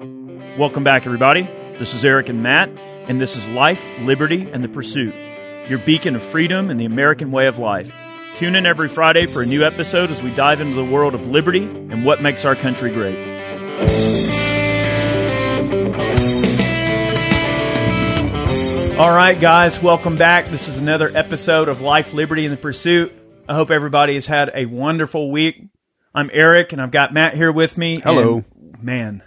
Welcome back, everybody. This is Eric and Matt, and this is Life, Liberty, and the Pursuit, your beacon of freedom and the American way of life. Tune in every Friday for a new episode as we dive into the world of liberty and what makes our country great. All right, guys, welcome back. This is another episode of Life, Liberty, and the Pursuit. I hope everybody has had a wonderful week. I'm Eric, and I've got Matt here with me. Hello. And, man,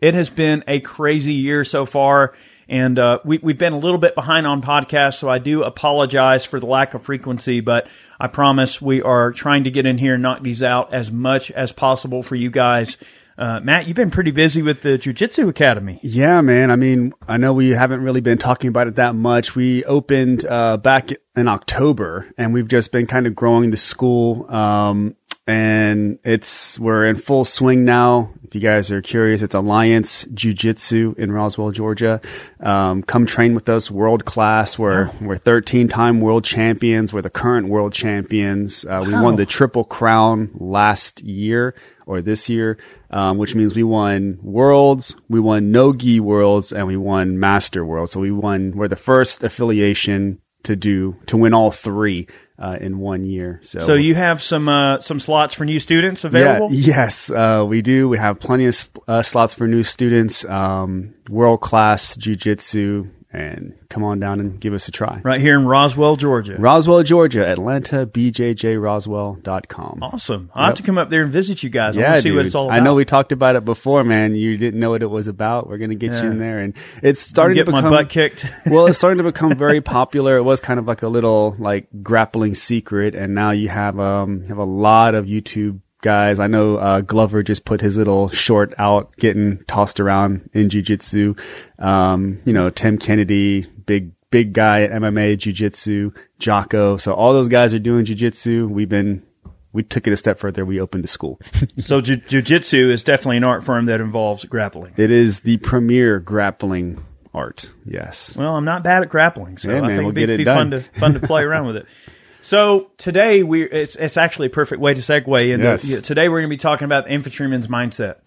it has been a crazy year so far, and uh, we, we've been a little bit behind on podcasts, so I do apologize for the lack of frequency, but I promise we are trying to get in here and knock these out as much as possible for you guys. Uh, Matt, you've been pretty busy with the Jiu Jitsu Academy. Yeah, man. I mean, I know we haven't really been talking about it that much. We opened uh, back in October, and we've just been kind of growing the school. Um, and it's we're in full swing now. If you guys are curious, it's Alliance Jiu Jitsu in Roswell, Georgia. Um, come train with us, world class. We're we're 13 time world champions. We're the current world champions. Uh, we won the triple crown last year or this year, um, which means we won worlds, we won no gi worlds, and we won master worlds. So we won. We're the first affiliation to do to win all three uh, in one year. So, So you have some uh, some slots for new students available. yeah, yes, uh, we do. We have plenty of sp- uh, slots for new students, um, world class jujitsu, and come on down and give us a try. Right here in Roswell, Georgia. Roswell, Georgia, Atlanta, bjjroswell.com. Awesome. I'll have to come up there and visit you guys. I Yeah, to see dude. what it's all about. I know we talked about it before, man. You didn't know what it was about. We're gonna get you in there, and it's starting get to my become butt kicked. well, it's starting to become very popular. It was kind of like a little like grappling secret, and now you have um you have a lot of YouTube guys. I know uh, Glover just put his little short out, getting tossed around in jujitsu. Um, you know, Tim Kennedy, big big guy at MMA, jujitsu, Jocko. So all those guys are doing jujitsu. We've been we took it a step further. We opened a school. so ju- jujitsu is definitely an art form that involves grappling. it is the premier grappling art. Yes. Well, I'm not bad at grappling, so Yeah, I man, think we'll it'd be, be fun to fun to play around with it. So today we it's it's actually a perfect way to segue into Yes. yeah, today we're going to be talking about the infantryman's mindset.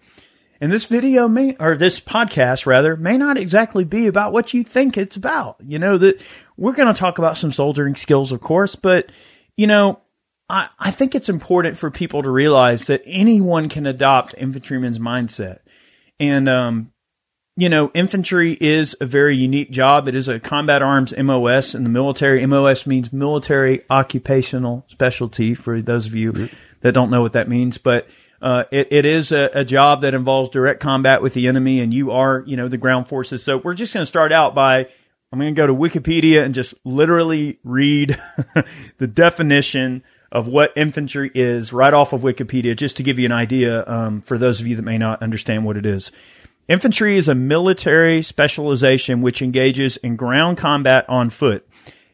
And this video may or this podcast rather may not exactly be about what you think it's about. You know that we're going to talk about some soldiering skills of course, but you know I, I think it's important for people to realize that anyone can adopt infantryman's mindset. And um, you know, infantry is a very unique job. It is a combat arms MOS in the military. MOS means military occupational specialty for those of you that don't know what that means. But uh, it, it is a, a job that involves direct combat with the enemy, and you are, you know, the ground forces. So we're just going to start out by I'm going to go to Wikipedia and just literally read the definition of what infantry is right off of Wikipedia, just to give you an idea um, for those of you that may not understand what it is. Infantry is a military specialization which engages in ground combat on foot.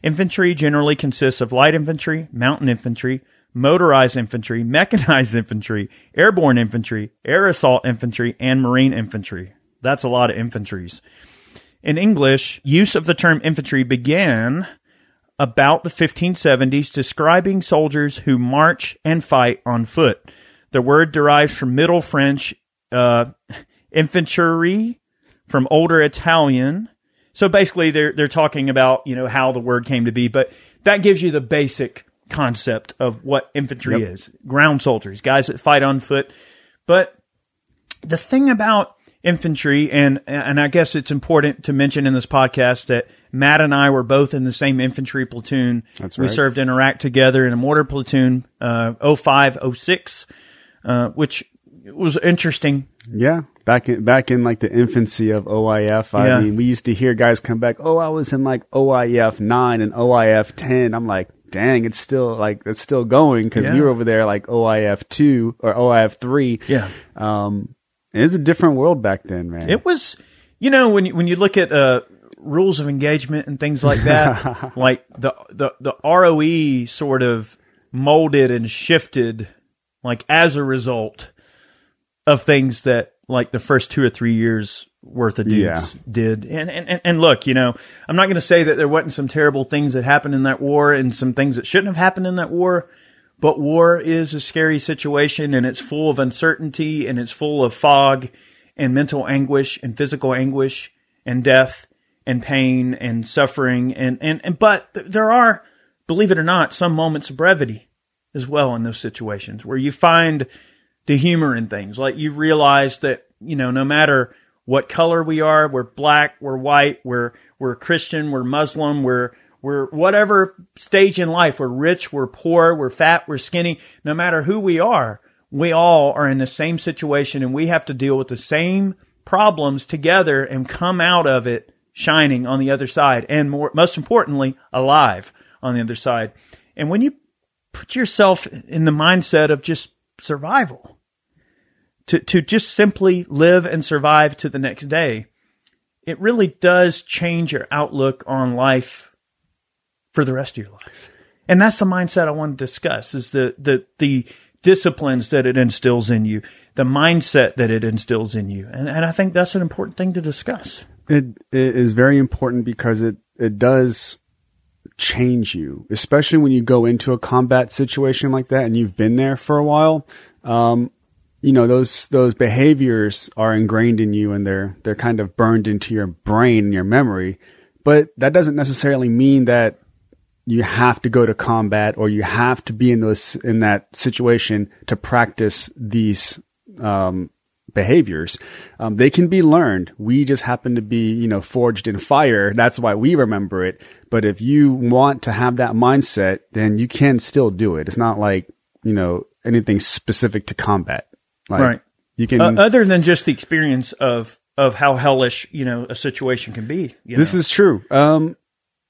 Infantry generally consists of light infantry, mountain infantry, motorized infantry, mechanized infantry, airborne infantry, air assault infantry, and marine infantry. That's a lot of infantries. In English, use of the term infantry began about the 1570s, describing soldiers who march and fight on foot. The word derives from Middle French uh, infantry, from older Italian. So basically, they're they're talking about you know how the word came to be, but that gives you the basic concept of what infantry is: ground soldiers, guys that fight on foot. But the thing about infantry, and and I guess it's important to mention in this podcast that Matt and I were both in the same infantry platoon. That's We served in Iraq together in a mortar platoon, uh, 05, 06, uh, which was interesting. Yeah, back in back in like the infancy of OIF. I Yeah. mean, we used to hear guys come back. Oh, I was in like OIF nine and OIF ten. I'm like, dang, it's still like it's still going because we were over there like OIF two or OIF three. Yeah. Um, it was a different world back then, man. It was, you know, when you, when you look at uh, rules of engagement and things like that, like the, the the ROE sort of molded and shifted, like as a result of things that like the first two or three years worth of dudes Yeah. did. And, and and and look, you know, I'm not going to say that there wasn't some terrible things that happened in that war and some things that shouldn't have happened in that war. But war is a scary situation and it's full of uncertainty and it's full of fog. and mental anguish and physical anguish and death and pain and suffering and and, and but th- there are believe it or not some moments of brevity as well in those situations where you find the humor in things like you realize that you know no matter what color we are we're black we're white we're we're christian we're muslim we're we're whatever stage in life we're rich we're poor we're fat we're skinny no matter who we are we all are in the same situation and we have to deal with the same problems together and come out of it shining on the other side and more, most importantly, alive on the other side. And when you put yourself in the mindset of just survival, to, to just simply live and survive to the next day, it really does change your outlook on life for the rest of your life. And that's the mindset I want to discuss is the, the, the disciplines that it instills in you, the mindset that it instills in you. And, and I think that's an important thing to discuss. It, it is very important because it, it does change you, especially when you go into a combat situation like that and you've been there for a while. Um, you know, those, those behaviors are ingrained in you and they're, they're kind of burned into your brain and your memory. But that doesn't necessarily mean that you have to go to combat or you have to be in those in that situation to practice these um, behaviors. Um, they can be learned. We just happen to be, you know, forged in fire. That's why we remember it. But if you want to have that mindset, then you can still do it. It's not like, you know, anything specific to combat. Like, right. You can, uh, other than just the experience of, of how hellish, you know, a situation can be. this know? is true. Um,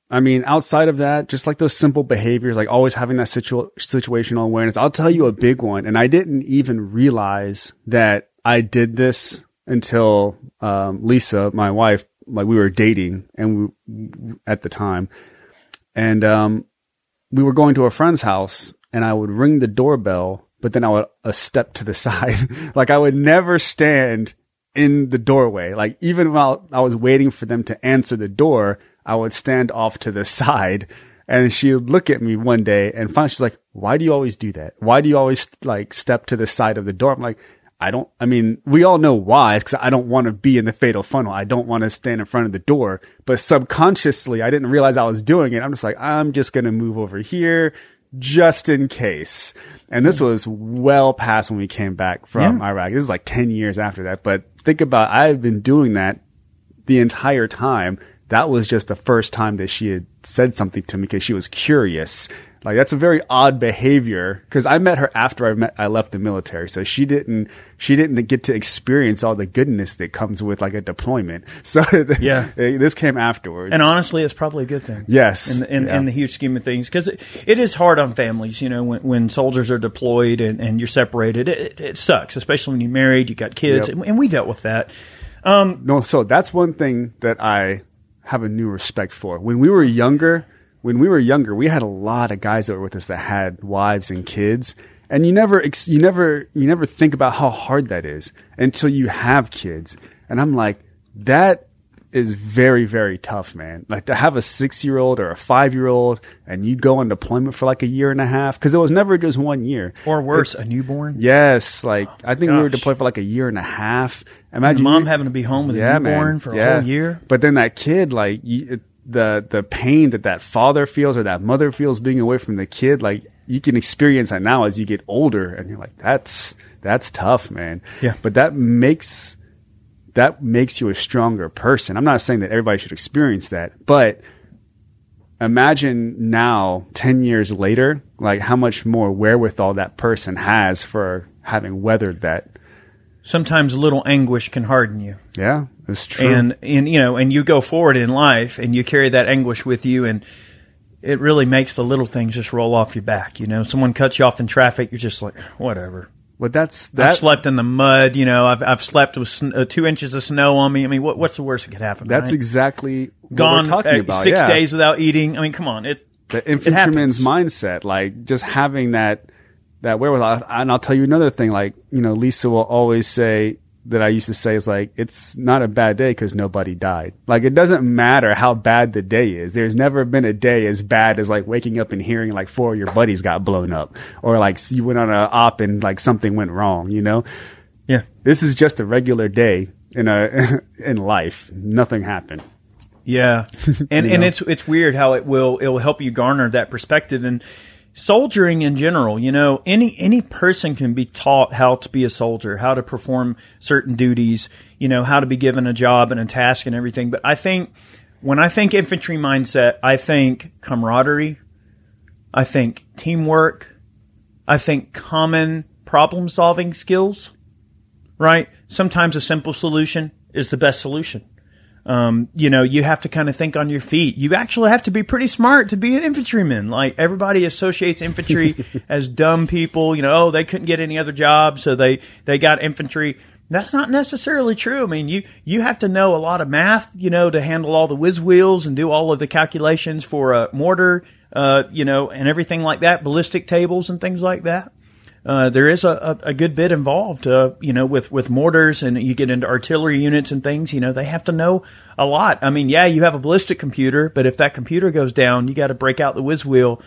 I mean, outside of that, just like those simple behaviors, like always having that situ- situational awareness. I'll tell you a big one. And I didn't even realize that I did this until, um, Lisa, my wife, like we were dating and we, at the time. And, um, we were going to a friend's house and I would ring the doorbell, but then I would a step to the side. like I would never stand in the doorway. Like even while I was waiting for them to answer the door, I would stand off to the side and she would look at me one day and finally she's like, why do you always do that? Why do you always like step to the side of the door? I'm like, I don't, I mean, we all know why. It's because I don't want to be in the fatal funnel. I don't want to stand in front of the door, but subconsciously, I didn't realize I was doing it. I'm just like, I'm just going to move over here just in case. And this was well past when we came back from Yeah. Iraq. This is like 10 years after that. But think about, I've been doing that the entire time. That was just the first time that she had said something to me because she was curious. Like that's a very odd behavior because I met her after I met, I left the military. So she didn't, she didn't get to experience all the goodness that comes with like a deployment. So Yeah. Eh, this came afterwards. And honestly, it's probably a good thing. Yes. In, the- in, Yeah. in the huge scheme of things, because it, it is hard on families, you know, when, when soldiers are deployed and, and you're separated, it, it, sucks, especially when you're married, you got kids, Yep. and, and we dealt with that. Um, no, so that's one thing that I have a new respect for. When we were younger, when we were younger, we had a lot of guys that were with us that had wives and kids. And you never, you never, you never think about how hard that is until you have kids. And I'm like, that is very, very tough, man. Like to have a six year old or a five year old and you go on deployment for like a year and a half. Cause it was never just one year. Or worse, a newborn. Yes. Like I think we were deployed for like a year and a half. Imagine Mom you- having to be home with a newborn for a whole year. but then that kid, like you, it- the the pain that that father feels or that mother feels being away from the kid, like you can experience that now as you get older, and you're like, that's that's tough, man. Yeah. But that makes that makes you a stronger person. I'm not saying that everybody should experience that, but imagine now, ten years later, like how much more wherewithal that person has for having weathered that. Sometimes a little anguish can harden you. Yeah, it's true. and and you know and you go forward in life and you carry that anguish with you and it really makes the little things just roll off your back you know someone cuts you off in traffic you're just like whatever but that's I've that. slept in the mud you know I've, I've slept with sn- uh, two inches of snow on me I mean what, what's the worst that could happen That's right? exactly what gone we're talking uh, about. six yeah. days without eating I mean come on it the infantryman's mindset, like just having that that wherewithal. And I'll tell you another thing, like you know, Lisa will always say that I used to say is like it's not a bad day because nobody died. Like it doesn't matter how bad the day is. There's never been a day as bad as like waking up and hearing like four of your buddies got blown up, or like you went on a op and like something went wrong. You know, yeah this is just a regular day in a in life. Nothing happened. Yeah, and You and it's it's weird how it will it will help you garner that perspective and soldiering in general. You know, any any person can be taught how to be a soldier, how to perform certain duties. You know, how to be given a job and a task and everything. But I think when I think infantry mindset, I think camaraderie, I think teamwork, I think common problem solving skills. Right? Sometimes a simple solution is the best solution. Um, you know, you have to kind of think on your feet. You actually have to be pretty smart to be an infantryman. Like everybody associates infantry as dumb people. You know, oh, they couldn't get any other job, so they they got infantry. That's not necessarily true. I mean, you you have to know a lot of math, you know, to handle all the whiz wheels and do all of the calculations for a mortar, uh, you know, and everything like that, ballistic tables and things like that. Uh, there is a, a, good bit involved, uh, you know, with, with mortars and you get into artillery units and things, you know, they have to know a lot. I mean, yeah, you have a ballistic computer, but if that computer goes down, you got to break out the whiz wheel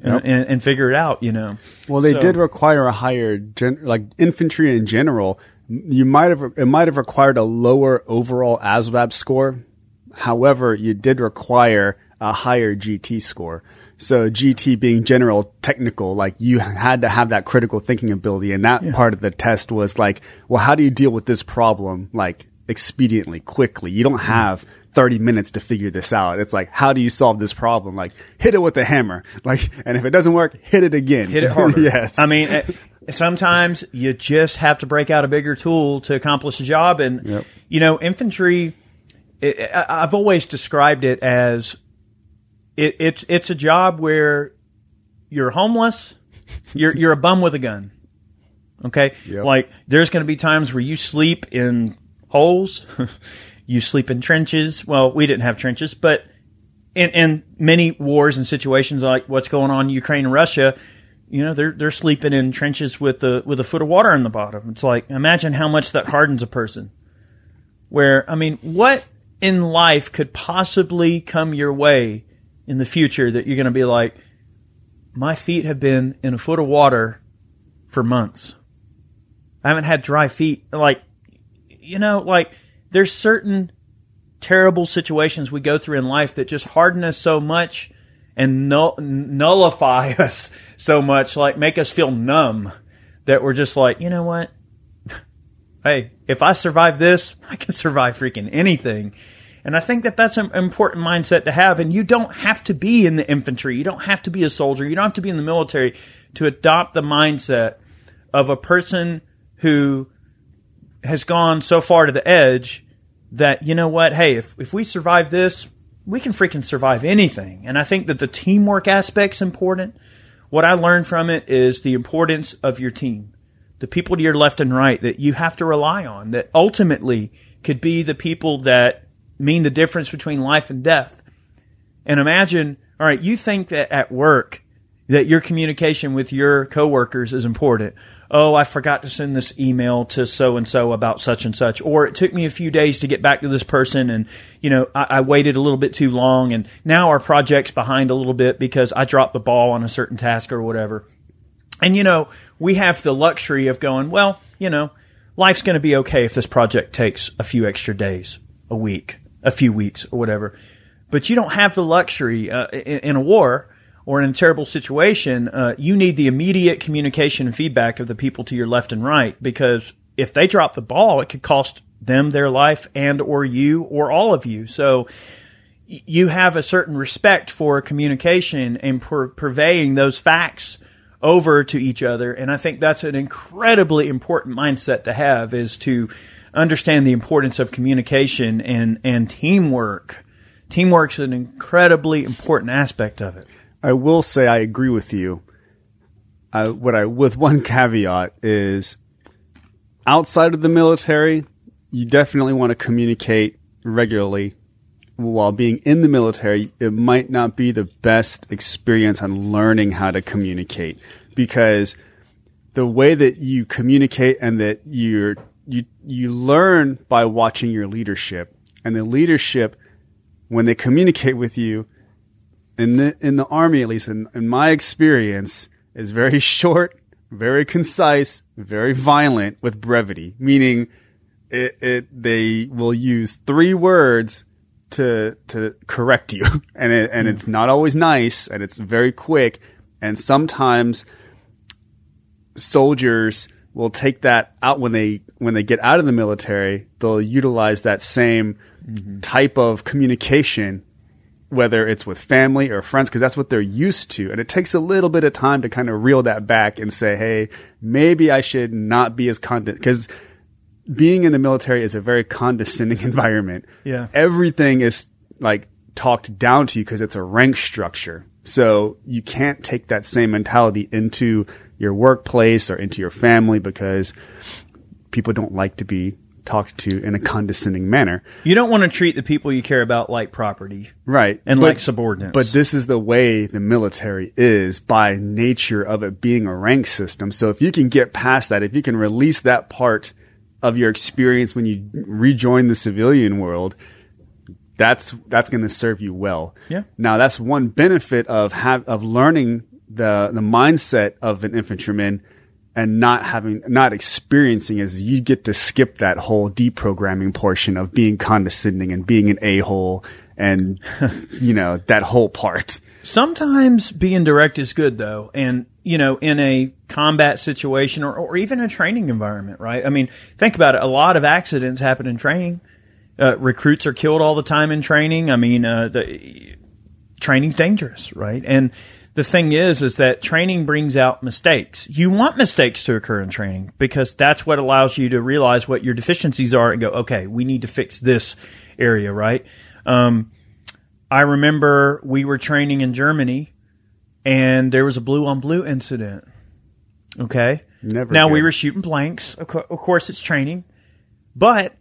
and, Yep. and, and figure it out, you know. Well, they So- did require a higher, gen- like infantry in general. You might have it might have required a lower overall ASVAB score. However, you did require a higher GT score. So GT being general technical, like you had to have that critical thinking ability, and that part of the test was like, well, how do you deal with this problem like expediently, quickly? You don't have 30 minutes to figure this out. It's like, how do you solve this problem? Like, hit it with a hammer. Like, and if it doesn't work, hit it again. hit it harder. yes. I mean, eh, sometimes you just have to break out a bigger tool to accomplish a job. And, Yep. you know, infantry, it, I- I've always described it as it, it's, it's a job where you're homeless, you're, you're a bum with a gun. Okay. Yep. Like there's going to be times where you sleep in holes, you sleep in trenches. Well, we didn't have trenches, but in, in many wars and situations like what's going on in Ukraine and Russia, you know, they're they're sleeping in trenches with a with a foot of water in the bottom. It's like imagine how much that hardens a person. Where I mean, what in life could possibly come your way in the future that you're going to be like, my feet have been in a foot of water for months. I haven't had dry feet. Like, you know, like there's certain terrible situations we go through in life that just harden us so much and null- nullify us so much, like make us feel numb that we're just like, you know what? hey, if I survive this, I can survive freaking anything. And I think that that's an important mindset to have. And you don't have to be in the infantry. You don't have to be a soldier. You don't have to be in the military to adopt the mindset of a person who has gone so far to the edge that you know what hey if, if we survive this we can freaking survive anything and i think that the teamwork aspect's important what i learned from it is the importance of your team the people to your left and right that you have to rely on that ultimately could be the people that mean the difference between life and death and imagine all right you think that at work that your communication with your coworkers is important. Oh, I forgot to send this email to so and so about such and such, or it took me a few days to get back to this person, and you know I, I waited a little bit too long, and now our project's behind a little bit because I dropped the ball on a certain task or whatever. And you know we have the luxury of going, well, you know, life's going to be okay if this project takes a few extra days, a week, a few weeks, or whatever. But you don't have the luxury uh, in, in a war or in a terrible situation, uh, you need the immediate communication and feedback of the people to your left and right because if they drop the ball, it could cost them their life and or you or all of you. So you have a certain respect for communication and per- purveying those facts over to each other. And I think that's an incredibly important mindset to have is to understand the importance of communication and, and teamwork. Teamwork's an incredibly important aspect of it. I will say I agree with you. I, what I with one caveat is outside of the military, you definitely want to communicate regularly. While being in the military, it might not be the best experience on learning how to communicate because the way that you communicate and that you're you you learn by watching your leadership. And the leadership when they communicate with you in the in the army at least in, in my experience is very short very concise very violent with brevity. Meaning it, it they will use three words to to correct you, and it, and hmm. it's not always nice, and it's very quick, and sometimes soldiers will take that out when they when they get out of the military. They'll utilize that same type of communication, whether it's with family or friends, because that's what they're used to. And it takes a little bit of time to kind of reel that back and say, hey, maybe I should not be as content because being in the military is a very condescending environment. Yeah. Everything is like talked down to you because it's a rank structure. So you can't take that same mentality into your workplace or into your family because people don't like to be talked to in a condescending manner. You don't want to treat the people you care about like property. Right. And like subordinates. But this is the way the military is by nature of it being a rank system. So if you can get past that, if you can release that part of your experience when you rejoin the civilian world, that's that's going to serve you well. Yeah. Now that's one benefit of have of learning the the mindset of an infantryman and not having not experiencing is you get to skip that whole deprogramming portion of being condescending and being an a-hole and you know that whole part. Sometimes being direct is good though. And, you know, in a combat situation or, or even a training environment, right? I mean, think about it. A lot of accidents happen in training. Uh, recruits are killed all the time in training. I mean, uh, the, training's dangerous, right? And the thing is, is that training brings out mistakes. You want mistakes to occur in training because that's what allows you to realize what your deficiencies are and go, okay, we need to fix this area, right? Um, I remember we were training in Germany and there was a blue on blue incident. Okay. Never Now we were shooting blanks. Of, co- of course, it's training, but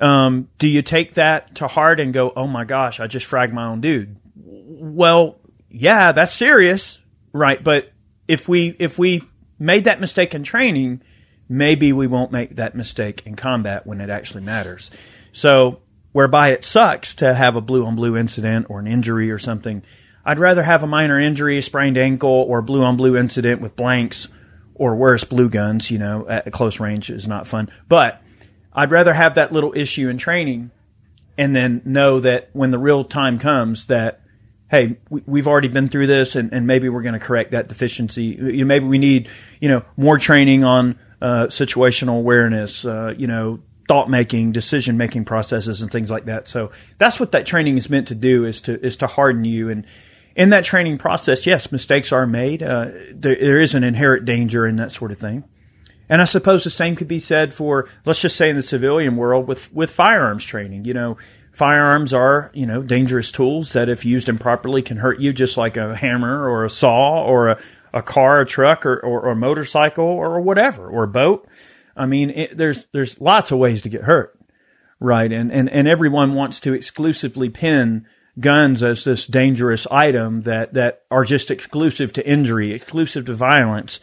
um, do you take that to heart and go, "Oh my gosh, I just fragged my own dude"? Well, yeah, that's serious, right? But if we if we made that mistake in training, maybe we won't make that mistake in combat when it actually matters. So, whereby it sucks to have a blue on blue incident or an injury or something, I'd rather have a minor injury, a sprained ankle, or blue on blue incident with blanks or worse, blue guns, you know, at close range is not fun. But I'd rather have that little issue in training and then know that when the real time comes that, hey, we, we've already been through this and, and maybe we're going to correct that deficiency. Maybe we need, you know, more training on uh, situational awareness, uh, you know, thought making, decision making processes and things like that. So that's what that training is meant to do is to, is to harden you. And in that training process, yes, mistakes are made. Uh, there, there is an inherent danger in that sort of thing. And I suppose the same could be said for, let's just say in the civilian world with, with firearms training. You know, firearms are, you know, dangerous tools that if used improperly can hurt you just like a hammer or a saw or a, a car, a truck or, or, or a motorcycle or whatever, or a boat. I mean, it, there's, there's lots of ways to get hurt. Right. And, and, and everyone wants to exclusively pin guns as this dangerous item that, that are just exclusive to injury, exclusive to violence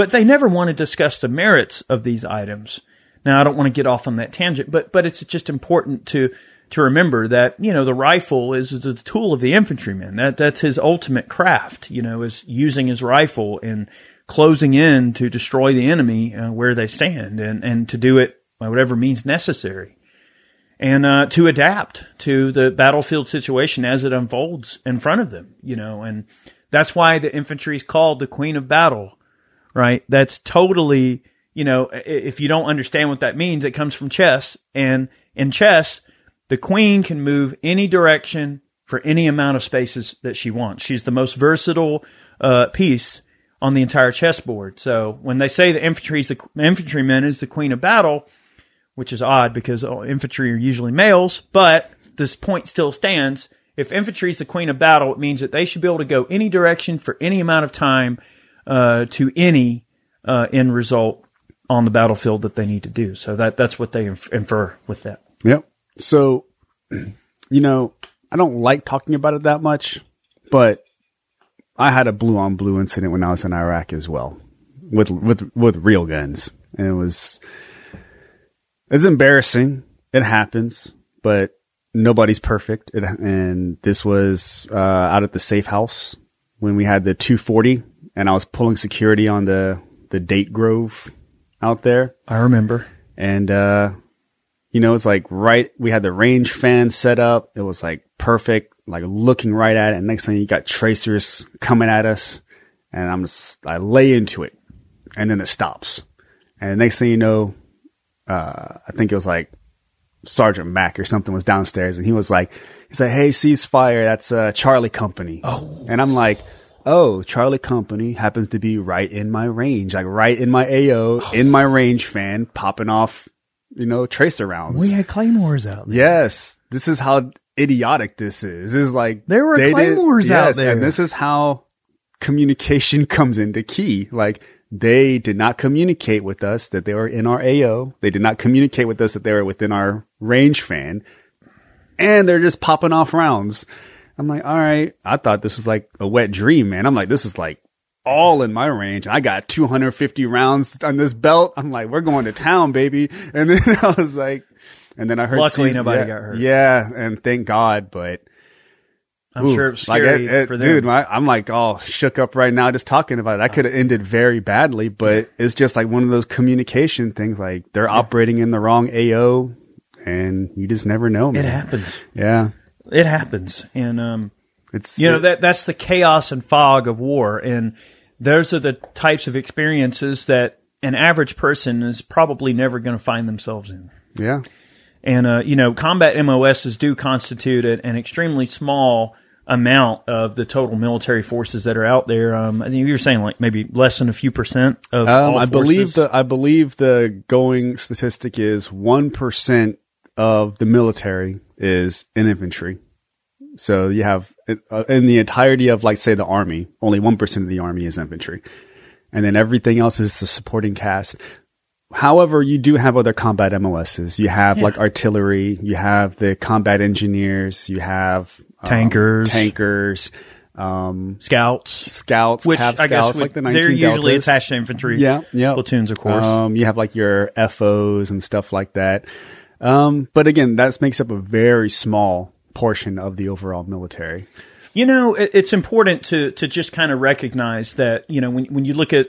but they never want to discuss the merits of these items. Now, I don't want to get off on that tangent, but but it's just important to to remember that you know the rifle is, a tool of the infantryman. That that's his ultimate craft. You know, is using his rifle and closing in to destroy the enemy uh, where they stand, and and to do it by whatever means necessary, and uh, to adapt to the battlefield situation as it unfolds in front of them. You know, and that's why the infantry is called the queen of battle right? That's totally, you know, if you don't understand what that means, it comes from chess. And in chess, the queen can move any direction for any amount of spaces that she wants. She's the most versatile uh, piece on the entire chessboard. So when they say the infantry's the infantryman is the queen of battle, which is odd because oh, infantry are usually males, but this point still stands. If infantry is the queen of battle, it means that they should be able to go any direction for any amount of time uh, to any uh, end result on the battlefield that they need to do. So that that's what they inf- infer with that. Yep. So, you know, I don't like talking about it that much, but I had a blue on blue incident when I was in Iraq as well, with with with real guns, and it was it's embarrassing. It happens, but nobody's perfect. It, and this was uh, out at the safe house when we had the 240, and I was pulling security on the the Date Grove out there I remember. and uh, You know, it's like right, we had the range fan set up. It was like perfect, like looking right at it. And next thing you got tracers coming at us and I'm just, I lay into it and then it stops. And the next thing you know, uh, I think it was like Sergeant Mack or something was downstairs and he was like, he's like, Hey, ceasefire. That's uh Charlie company. Oh. And I'm like, Oh, Charlie company happens to be right in my range, like right in my AO, in my range fan popping off, you know, tracer rounds. We had claymores out there. Yes, this is how idiotic this is. This is like There were they did- claymores out yes, there. and this is how communication comes into key. Like they did not communicate with us that they were in our AO. They did not communicate with us that they were within our range fan, and they're just popping off rounds. I'm like, all right. I thought this was like a wet dream, man. I'm like, this is like all in my range. I got 250 rounds on this belt. I'm like, we're going to town, baby. And then I was like, and then I heard, Luckily, C's- nobody yeah, got hurt. Yeah. And thank God, but I'm ooh, sure it was like, it- it- for them. dude, my, I'm like all shook up right now just talking about it. I could have ended very badly, but it's just like one of those communication things. Like they're operating in the wrong AO and you just never know. it happens. Yeah. It happens. And, um, It's, you know that that's the chaos and fog of war and those are the types of experiences that an average person is probably never going to find themselves in yeah. and uh, you know combat mos's do constitute an, extremely small amount of the total military forces that are out there um, i think you were saying like maybe less than a few percent of Um, all I believe the I believe the going statistic is one percent of the military is in infantry. So you have uh, in the entirety of like say the army, only one percent of the army is infantry, and then everything else is the supporting cast. However, you do have other combat MOSs. You have like artillery, you have the combat engineers, you have um, Tankers. tankers, um, scouts scouts, which i guess scouts, would- like the 19 they're usually Deltas. attached to infantry Yeah, yeah. platoons of course Um, you have like your FOs and stuff like that. Um, but again, that makes up a very small portion of the overall military. You know, it, it's important to to just kind of recognize that you know when when you look at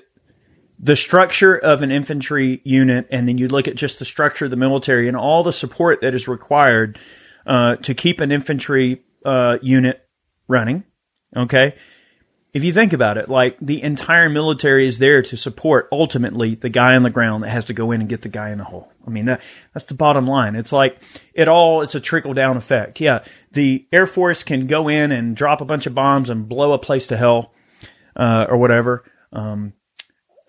the structure of an infantry unit, and then you look at just the structure of the military and all the support that is required uh, to keep an infantry uh, unit running. Okay, if you think about it, like the entire military is there to support ultimately the guy on the ground that has to go in and get the guy in the hole. I mean, that, that's the bottom line. It's like it all, it's a trickle down effect. Yeah. The Air Force can go in and drop a bunch of bombs and blow a place to hell, uh, or whatever. Um,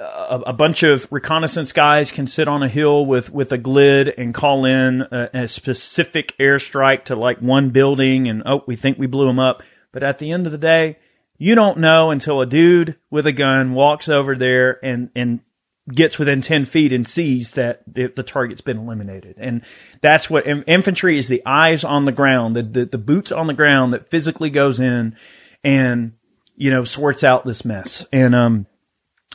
a, a bunch of reconnaissance guys can sit on a hill with, with a glid and call in a, a specific airstrike to like one building and, oh, we think we blew them up. But at the end of the day, you don't know until a dude with a gun walks over there and, and gets within 10 feet and sees that the, the target's been eliminated. And that's what in- infantry is the eyes on the ground, the, the, the boots on the ground that physically goes in and, you know, sorts out this mess. And, um,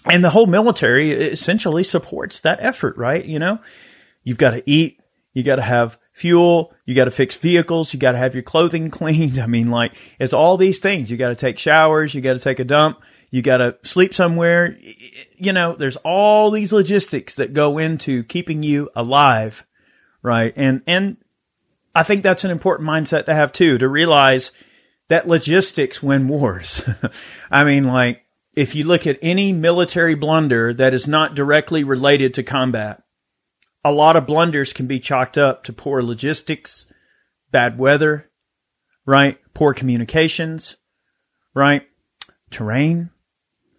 and the whole military essentially supports that effort, right? You know, you've got to eat, you got to have fuel, you got to fix vehicles, you got to have your clothing cleaned. I mean, like, it's all these things. You got to take showers, you got to take a dump, you got to sleep somewhere. You know, there's all these logistics that go into keeping you alive, right? And, and I think that's an important mindset to have too, to realize that logistics win wars. I mean, like, if you look at any military blunder that is not directly related to combat, a lot of blunders can be chalked up to poor logistics, bad weather, right? Poor communications, right? Terrain.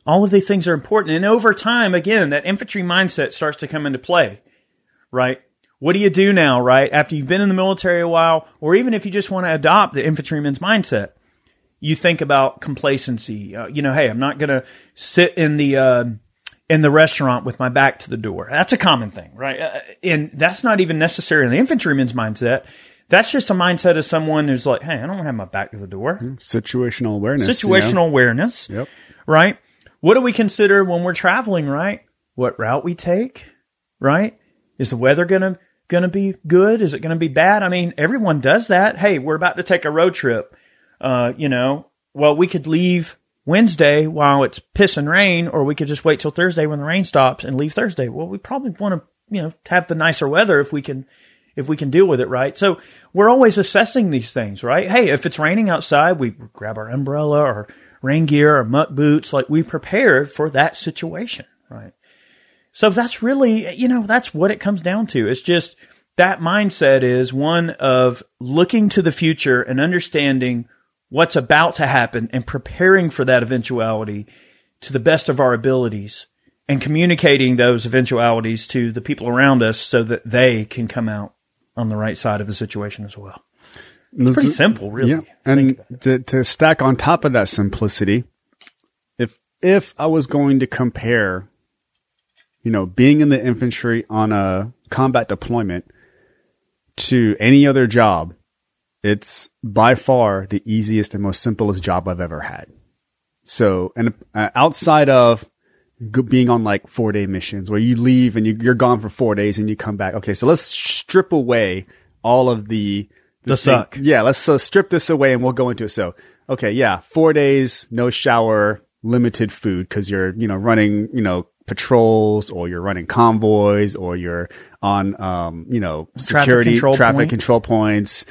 All of these things are important. And over time, again, that infantry mindset starts to come into play, right? What do you do now, right? After you've been in the military a while, or even if you just want to adopt the infantryman's mindset, you think about complacency. Uh, you know, hey, I'm not going to sit in the, uh, in the restaurant with my back to the door. That's a common thing, right? Uh, and that's not even necessarily in the infantryman's mindset. That's just a mindset of someone who's like, hey, I don't want to have my back to the door. Situational awareness. you Situational know? awareness, Yep. right? What do we consider when we're traveling, right? What route we take, right? Is the weather going to going to be good? Is it going to be bad? I mean, everyone does that. Hey, we're about to take a road trip. Uh, you know, well, we could leave Wednesday while it's piss and rain, or we could just wait till Thursday when the rain stops and leave Thursday. Well, we probably want to, you know, have the nicer weather if we can, if we can deal with it right. So we're always assessing these things, right? Hey, if it's raining outside, we grab our umbrella or rain gear or muck boots. Like we prepare for that situation, right? So that's really, you know, that's what it comes down to. It's just that mindset is one of looking to the future and understanding what's about to happen and preparing for that eventuality to the best of our abilities and communicating those eventualities to the people around us so that they can come out on the right side of the situation as well. It's pretty simple, really. Yeah. And to, to stack on top of that simplicity, if if I was going to compare, you know, being in the infantry on a combat deployment to any other job, it's by far the easiest and most simplest job I've ever had. So, and uh, outside of being on like four day missions where you leave and you, you're gone for four days and you come back. Okay. So let's strip away all of the, the, suck. Yeah. Let's uh, strip this away and we'll go into it. So, okay. Yeah. Four days, no shower, limited food because you're, you know, running, you know, patrols or you're running convoys or you're on, um, you know, security, control traffic point. control points,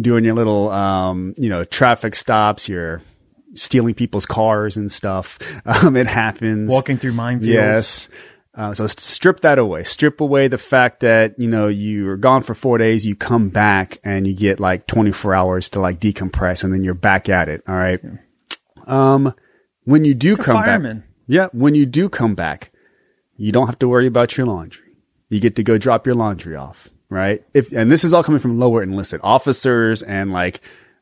doing your little, um, you know, traffic stops, you're stealing people's cars and stuff. Um, it happens. Walking through minefields. Yes. Uh, so strip that away. Strip away the fact that, you know, you're gone for four days, you come back and you get like 24 hours to like decompress and then you're back at it. All right. Um, when you do Like come back, yeah, when you do come back, you don't have to worry about your laundry. You get to go drop your laundry off, right? If, and this is all coming from lower enlisted officers and like,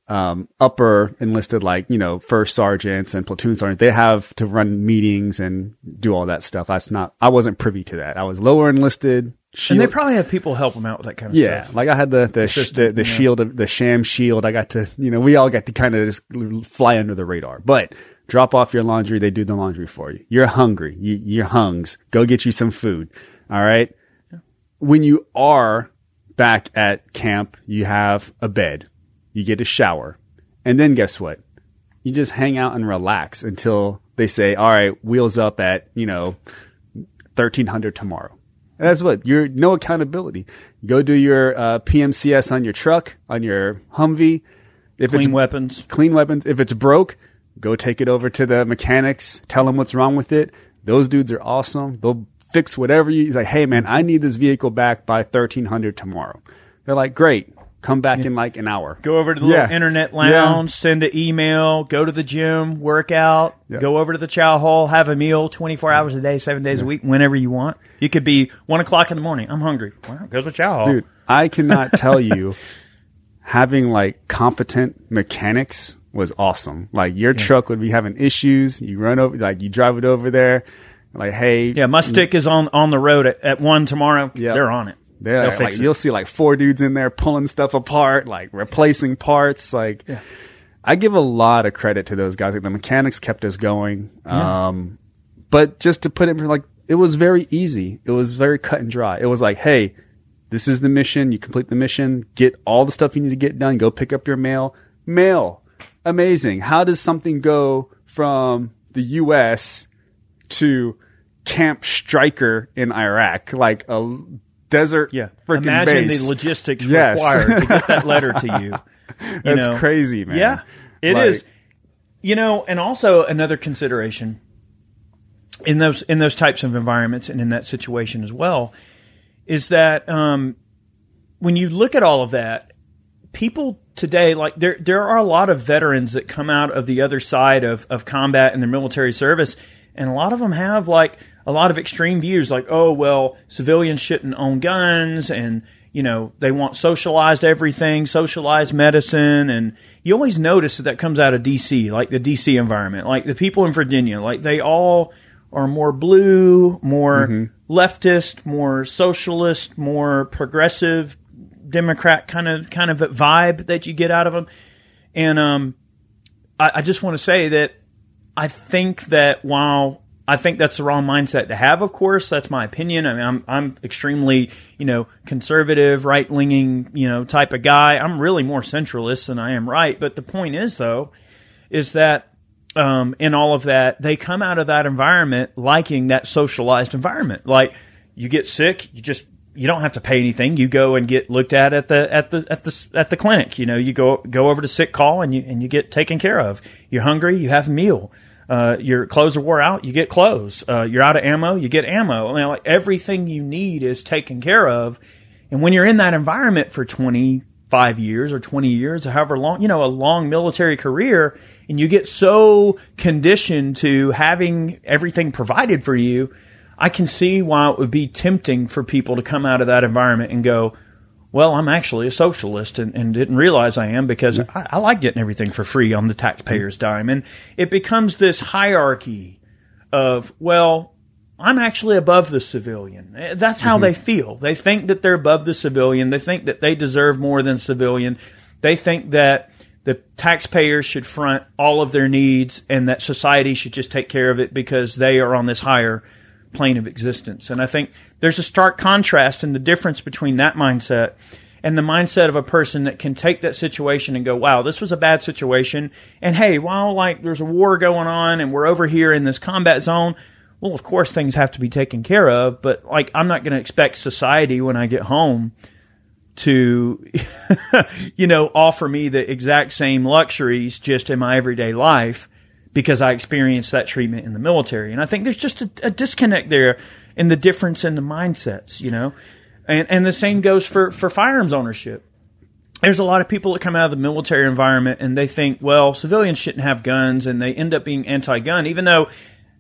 um, upper enlisted, like, you know, first sergeants and platoon sergeants. They have to run meetings and do all that stuff. That's not, I wasn't privy to that. I was lower enlisted. And they probably have people help them out with that kind of yeah, stuff. like I had the the sh- the, the yeah. shield, of- the sham shield. I got to, you know, we all got to kind of just fly under the radar. But drop off your laundry; they do the laundry for you. You're hungry, you, you're hungs. Go get you some food. All right. When you are back at camp, you have a bed, you get a shower, and then guess what? You just hang out and relax until they say, "All right, wheels up at you know thirteen hundred tomorrow." And that's what you're no accountability. Go do your uh, PMCS on your truck, on your Humvee. If Clean it's weapons. clean weapons, if it's broke, go take it over to the mechanics. Tell them what's wrong with it. Those dudes are awesome. They'll fix whatever you he's like. Hey man, I need this vehicle back by thirteen hundred tomorrow. They're like, great. Come back in like an hour. Go over to the Yeah. little internet Yeah. lounge, send an email, go to the gym, work out, Yeah. go over to the chow hall, have a meal 24 hours a day, seven days a week, whenever you want. You could be one o'clock in the morning. I'm hungry. Well, go to the chow hall. Dude, I cannot tell you having like competent mechanics was awesome. Like your truck would be having issues. You run over, like you drive it over there. Like, hey, Yeah, my stick is on on the road at, at one tomorrow. Yeah, They're on it. they're They'll like, it. you'll see like four dudes in there pulling stuff apart, like replacing parts. Like, I give a lot of credit to those guys. Like the mechanics kept us going. Um, but just to put it in, like, it was very easy. It was very cut and dry. It was like, hey, this is the mission. You complete the mission, get all the stuff you need to get done, go pick up your mail. Mail. Amazing. How does something go from the US to Camp Striker in Iraq? Like a desert Yeah. freaking Imagine base. the logistics Yes. required to get that letter to you. You That's know? crazy, man. Yeah, it is. Like- You know, and also another consideration in those in those types of environments and in that situation as well is that um, when you look at all of that, people today like there there are a lot of veterans that come out of the other side of of combat and their military service, and a lot of them have like a lot of extreme views, like oh well, civilians shouldn't own guns and you know, they want socialized everything, socialized medicine. And you always notice that that comes out of DC, like the DC environment, like the people in Virginia, like they all are more blue, more leftist, more socialist, more progressive, Democrat kind of, kind of vibe that you get out of them. And, um, I, I just want to say that I think that while I think that's the wrong mindset to have, of course, that's my opinion. I mean, I'm, I'm extremely, you know, conservative, right leaning, you know, type of guy. I'm really more centralist than I am right. But the point is, though, is that, um, in all of that, they come out of that environment liking that socialized environment. Like, you get sick, you just you don't have to pay anything. You go and get looked at at the at the at the at the clinic. You know, you go go over to sick call and you and you get taken care of. You're hungry, you have a meal. Uh, your clothes are wore out, you get clothes. Uh, you're out of ammo, you get ammo. I mean, like everything you need is taken care of. And when you're in that environment for 25 years or 20 years, or however long, you know, a long military career, and you get so conditioned to having everything provided for you, I can see why it would be tempting for people to come out of that environment and go, well, I'm actually a socialist and, and didn't realize I am because mm-hmm. I, I, like getting everything for free on the taxpayer's mm-hmm. dime. And it becomes this hierarchy of, well, I'm actually above the civilian. Eh, that's how mm-hmm. they feel. They think that they're above the civilian. They think that they deserve more than civilian. They think that the taxpayers should front all of their needs and that society should just take care of it because they are on this higher plane of existence. And I think there's a stark contrast in the difference between that mindset and the mindset of a person that can take that situation and go, wow, this was a bad situation. And hey, while like there's a war going on and we're over here in this combat zone, well, of course things have to be taken care of, but like I'm not going to expect society when I get home to, you know, offer me the exact same luxuries just in my everyday life because I experienced that treatment in the military. And I think there's just a, a disconnect there in the difference in the mindsets, you know? And, and the same goes for, for firearms ownership. There's a lot of people that come out of the military environment and they think, well, civilians shouldn't have guns and they end up being anti-gun, even though,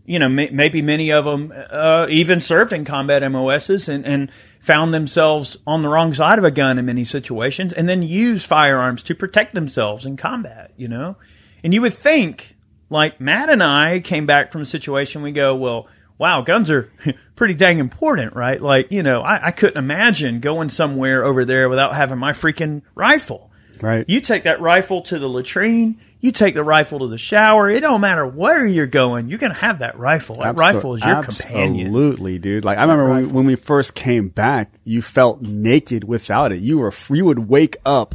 you know, may, maybe many of them, uh, even served in combat MOSs and, and found themselves on the wrong side of a gun in many situations and then use firearms to protect themselves in combat, you know? And you would think like Matt and I came back from a situation we go, well, wow, guns are pretty dang important, right? Like, you know, I, I couldn't imagine going somewhere over there without having my freaking rifle. Right. You take that rifle to the latrine, you take the rifle to the shower. It don't matter where you're going, you're going to have that rifle. That Absol- rifle is your absolutely, companion. Absolutely, dude. Like I remember when, when we first came back, you felt naked without it. You were you would wake up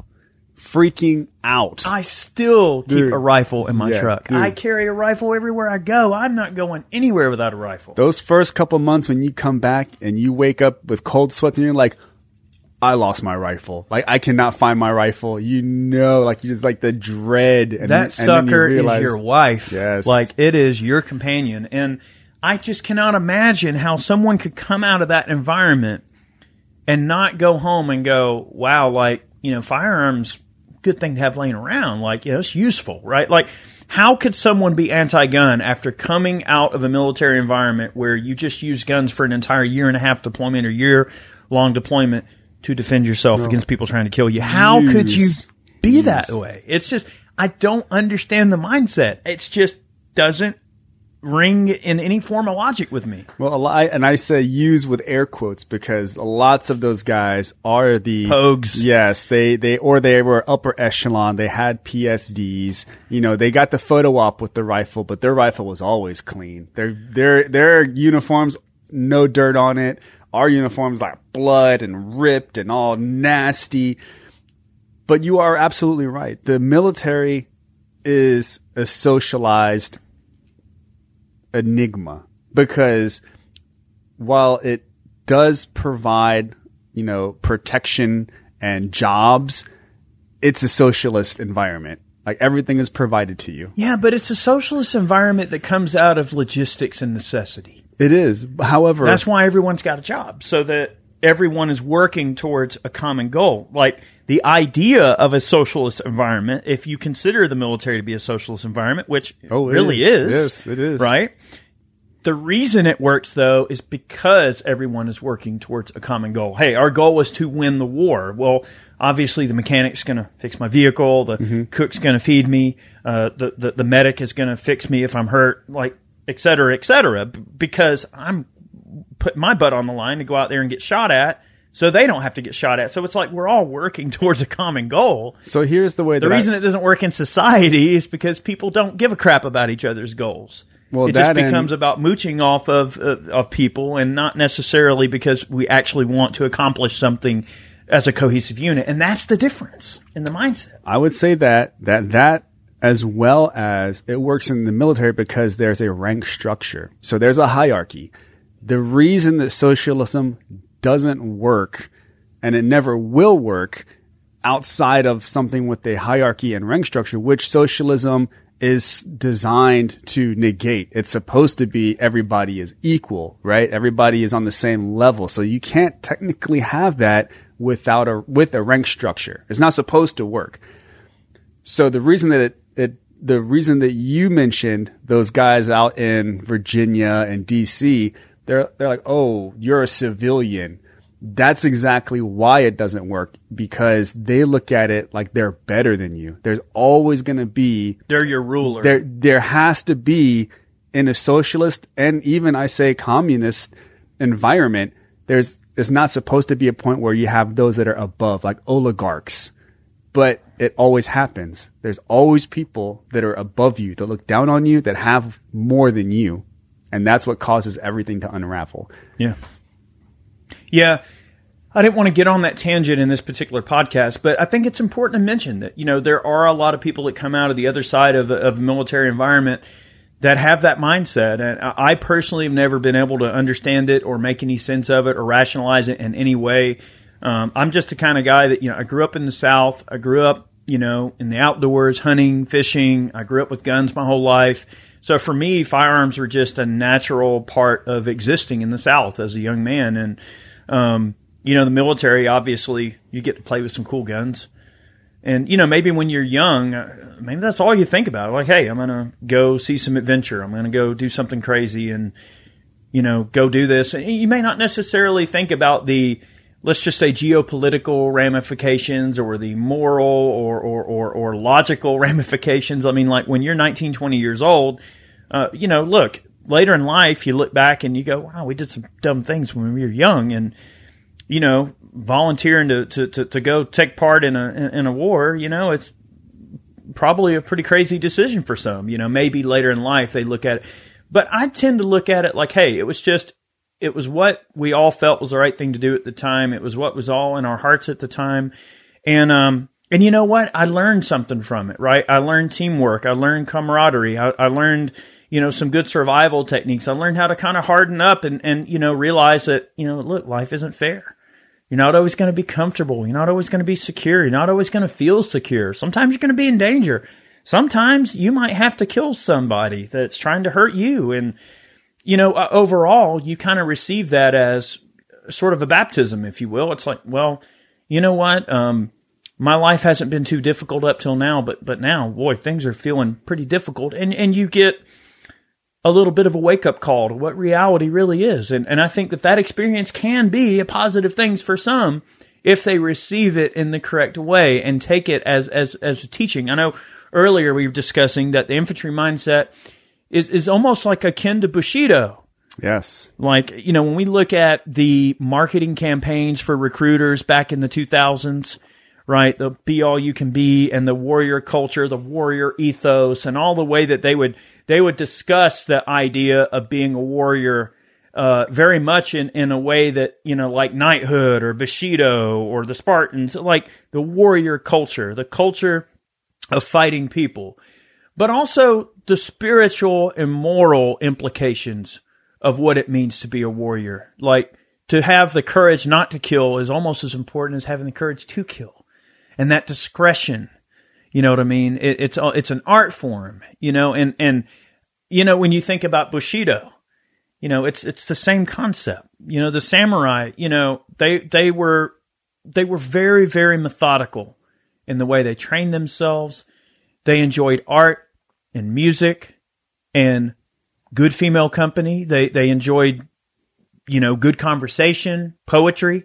freaking out. I still keep dude. a rifle in my yeah, truck. Dude. I carry a rifle everywhere I go. I'm not going anywhere without a rifle. Those first couple months when you come back and you wake up with cold sweats and you're like, I lost my rifle. Like I cannot find my rifle. You know, like you just like the dread. And that sucker you realize, is your wife. Yes. Like it is your companion. And I just cannot imagine how someone could come out of that environment and not go home and go, wow, like, you know, firearms good thing to have laying around. Like, you know, it's useful, right? Like, how could someone be anti-gun after coming out of a military environment where you just use guns for an entire year and a half deployment or year long deployment to defend yourself no. against people trying to kill you? How use. could you be use. that way? It's just, I don't understand the mindset. It's just doesn't ring in any form of logic with me. Well, a lot, and I say use with air quotes because lots of those guys are the pogues. Yes, they they or they were upper echelon. They had PSDs. You know, they got the photo op with the rifle, but their rifle was always clean. Their their their uniforms, no dirt on it. Our uniforms like blood and ripped and all nasty. But you are absolutely right. The military is a socialized enigma because while it does provide, you know, protection and jobs, it's a socialist environment. Like everything is provided to you. Yeah, but it's a socialist environment that comes out of logistics and necessity. It is. However, that's why everyone's got a job so that everyone is working towards a common goal. Like the idea of a socialist environment, if you consider the military to be a socialist environment, which oh, it really is. is. Yes, it is. Right? The reason it works though is because everyone is working towards a common goal. Hey, our goal was to win the war. Well, obviously the mechanic's going to fix my vehicle. The mm-hmm. cook's going to feed me. Uh, the, the, the medic is going to fix me if I'm hurt, like, et cetera, et cetera, because I'm putting my butt on the line to go out there and get shot at so they don't have to get shot at. So it's like we're all working towards a common goal. So here's the way. That the reason I, it doesn't work in society is because people don't give a crap about each other's goals. Well, it just becomes end, about mooching off of uh, of people, and not necessarily because we actually want to accomplish something as a cohesive unit. And that's the difference in the mindset. I would say that that that as well as it works in the military because there's a rank structure. So there's a hierarchy. The reason that socialism doesn't work and it never will work outside of something with a hierarchy and rank structure, which socialism is designed to negate. It's supposed to be everybody is equal, right? Everybody is on the same level. So you can't technically have that without a, with a rank structure. It's not supposed to work. So the reason that it, it the reason that you mentioned those guys out in Virginia and DC, they're they're like, "Oh, you're a civilian." That's exactly why it doesn't work because they look at it like they're better than you. There's always going to be They're your ruler. there there has to be in a socialist and even I say communist environment, there's it's not supposed to be a point where you have those that are above, like oligarchs. But it always happens. There's always people that are above you, that look down on you, that have more than you. And that's what causes everything to unravel. Yeah. Yeah. I didn't want to get on that tangent in this particular podcast, but I think it's important to mention that, you know, there are a lot of people that come out of the other side of, of a military environment that have that mindset. And I personally have never been able to understand it or make any sense of it or rationalize it in any way. Um, I'm just the kind of guy that, you know, I grew up in the South. I grew up, you know, in the outdoors, hunting, fishing. I grew up with guns my whole life. So for me, firearms were just a natural part of existing in the South as a young man. And, um, you know, the military, obviously, you get to play with some cool guns. And, you know, maybe when you're young, uh, maybe that's all you think about. Like, hey, I'm going to go see some adventure. I'm going to go do something crazy and, you know, go do this. And you may not necessarily think about the, let's just say geopolitical ramifications or the moral or, or, or, or logical ramifications. I mean, like when you're 19, 20 years old, uh, you know, look, later in life, you look back and you go, wow, we did some dumb things when we were young. And, you know, volunteering to, to, to, to go take part in a, in a war, you know, it's probably a pretty crazy decision for some, you know, maybe later in life they look at it, but I tend to look at it like, Hey, it was just, it was what we all felt was the right thing to do at the time. It was what was all in our hearts at the time. And, um, and you know what? I learned something from it, right? I learned teamwork. I learned camaraderie. I, I learned, you know, some good survival techniques. I learned how to kind of harden up and, and, you know, realize that, you know, look, life isn't fair. You're not always going to be comfortable. You're not always going to be secure. You're not always going to feel secure. Sometimes you're going to be in danger. Sometimes you might have to kill somebody that's trying to hurt you. And, you know, uh, overall, you kind of receive that as sort of a baptism, if you will. It's like, well, you know what? Um, my life hasn't been too difficult up till now, but, but now, boy, things are feeling pretty difficult. And, and you get, a little bit of a wake up call to what reality really is. And, and I think that that experience can be a positive thing for some if they receive it in the correct way and take it as, as, as a teaching. I know earlier we were discussing that the infantry mindset is, is almost like akin to Bushido. Yes. Like, you know, when we look at the marketing campaigns for recruiters back in the 2000s, right? The be all you can be and the warrior culture, the warrior ethos and all the way that they would, they would discuss the idea of being a warrior, uh, very much in, in a way that, you know, like knighthood or Bushido or the Spartans, like the warrior culture, the culture of fighting people, but also the spiritual and moral implications of what it means to be a warrior. Like to have the courage not to kill is almost as important as having the courage to kill and that discretion. You know what I mean? It, it's it's an art form, you know, and and you know when you think about Bushido, you know it's it's the same concept. You know, the samurai, you know, they they were they were very very methodical in the way they trained themselves. They enjoyed art and music and good female company. They they enjoyed you know good conversation, poetry.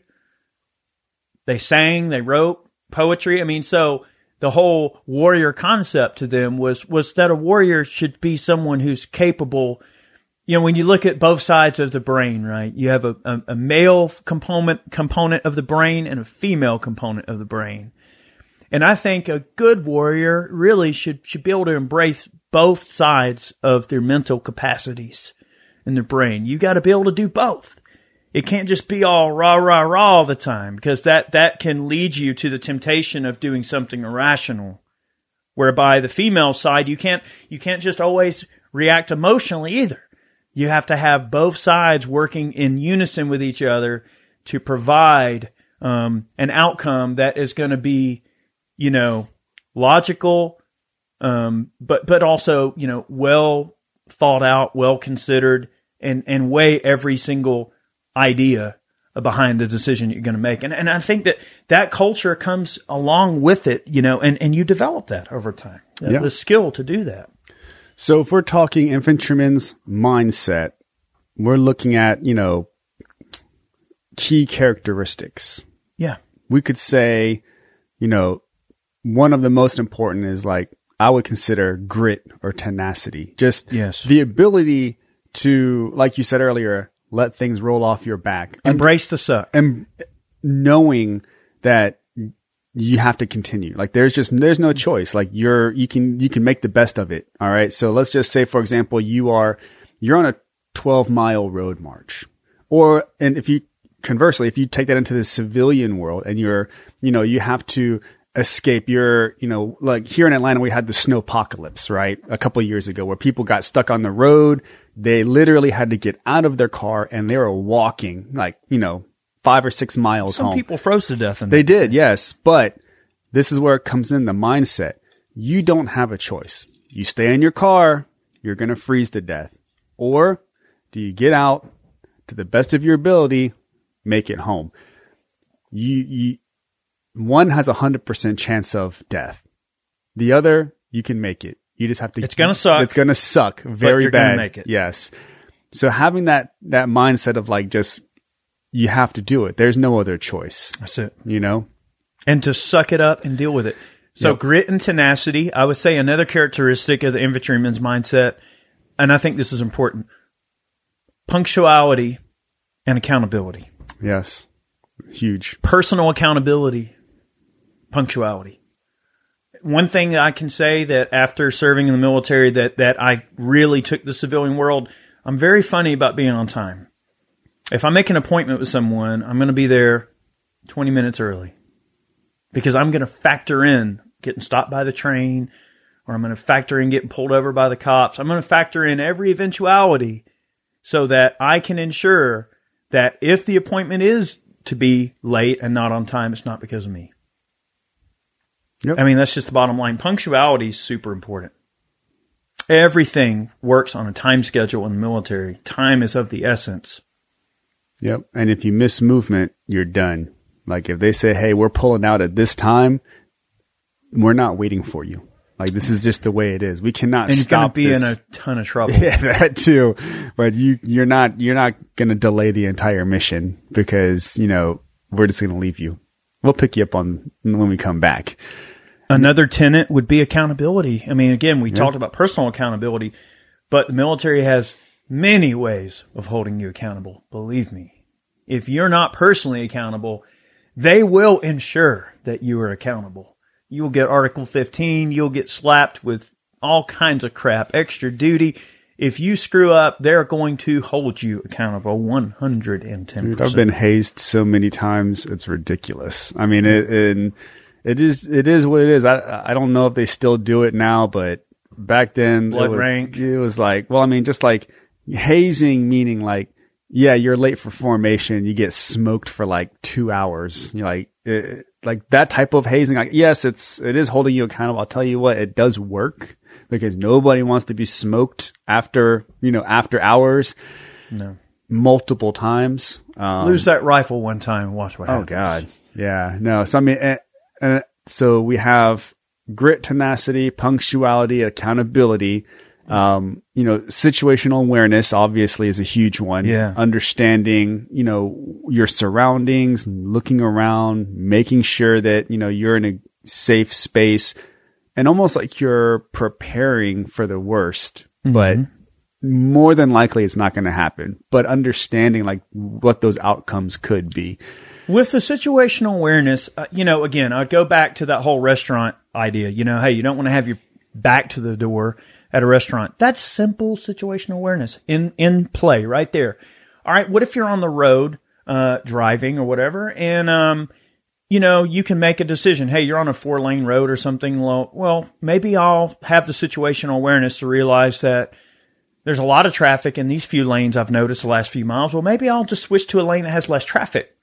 They sang, they wrote poetry. I mean, so the whole warrior concept to them was was that a warrior should be someone who's capable. You know, when you look at both sides of the brain, right? You have a, a, a male component component of the brain and a female component of the brain. And I think a good warrior really should should be able to embrace both sides of their mental capacities in their brain. You got to be able to do both. It can't just be all rah, rah, rah all the time because that, that can lead you to the temptation of doing something irrational. Whereby the female side, you can't, you can't just always react emotionally either. You have to have both sides working in unison with each other to provide um, an outcome that is going to be, you know, logical, um, but but also you know well thought out, well considered, and and weigh every single idea behind the decision you're going to make. And and I think that that culture comes along with it, you know, and and you develop that over time, Yeah. the skill to do that. So if we're talking infantryman's mindset, we're looking at, you know, key characteristics. Yeah. We could say, you know, one of the most important is like, I would consider grit or tenacity. Just Yes. the ability to, like you said earlier, let things roll off your back. Embrace the suck. and knowing that you have to continue. Like there's just there's no choice. Like you're you can you can make the best of it. All right. So let's just say for example you are you're on a 12 mile road march. Or and if you conversely if you take that into the civilian world and you're you know you have to escape your you know like here in Atlanta we had the snow apocalypse right a couple of years ago where people got stuck on the road they literally had to get out of their car and they were walking like you know 5 or 6 miles Some home people froze to death in they did, yes. But this is where it comes in the mindset. You don't have a choice. You stay in your car, you're going to freeze to death. Or do you get out to the best of your ability, make it home? You, you, one has a hundred percent chance of death. The other, you can make it. You just have to. It's gonna suck, It's gonna suck very bad. make it. Yes. So having that that mindset of like just you have to do it. There's no other choice. That's it. You know. and to suck it up and deal with it. So Yep. grit and tenacity, I would say another characteristic of the infantryman's mindset, and I think this is important. Punctuality and accountability. Yes. Huge. Personal accountability, punctuality. One thing I can say that after serving in the military that that I really took the civilian world, I'm very funny about being on time. If I make an appointment with someone, I'm going to be there 20 minutes early because I'm going to factor in getting stopped by the train or I'm going to factor in getting pulled over by the cops. I'm going to factor in every eventuality so that I can ensure that if the appointment is to be late and not on time, it's not because of me. Yep. I mean, that's just the bottom line. Punctuality is super important. Everything works on a time schedule in the military. Time is of the essence. Yep. And if you miss movement, you're done. Like if they say, "Hey, we're pulling out at this time," we're not waiting for you. Like this is just the way it is. We cannot And you're going to stop be this. in a ton of trouble. yeah, that too. But you you're not you're not going to delay the entire mission because, you know, we're just going to leave you. We'll pick you up on when we come back. Another tenet would be accountability. I mean, again, we talked about personal accountability, but the military has many ways of holding you accountable. Believe me. If you're not personally accountable, they will ensure that you are accountable. You'll get Article 15. You'll get slapped with all kinds of crap, extra duty. If you screw up, they're going to hold you accountable 110%. Dude, I've been hazed so many times. It's ridiculous. I mean, it, and it is, it is what it is. I, I don't know if they still do it now, but back then Blood it was, rank. it was like, well, I mean, just like hazing, meaning like, yeah, you're late for formation. You get smoked for like two hours. You're like, it, like that type of hazing. Like, yes, it's, it is holding you accountable. I'll tell you what, it does work because nobody wants to be smoked after, you know, after hours no. multiple times. Um, Lose that rifle one time watch what Oh happens. God, yeah, no. So I mean, and, so we have grit, tenacity, punctuality, accountability. Um, you know, situational awareness obviously is a huge one. Yeah. understanding, you know, your surroundings, looking around, making sure that you know you're in a safe space, and almost like you're preparing for the worst, but more than likely it's not going to happen. But understanding like what those outcomes could be. With the situational awareness, uh, you know, again, I'd go back to that whole restaurant idea. You know, hey, you don't want to have your back to the door at a restaurant. That's simple situational awareness in in play right there. All right, what if you're on the road uh, driving or whatever, and um, you know, you can make a decision. Hey, you're on a four lane road or something. Well, maybe I'll have the situational awareness to realize that there's a lot of traffic in these few lanes I've noticed the last few miles. Well, maybe I'll just switch to a lane that has less traffic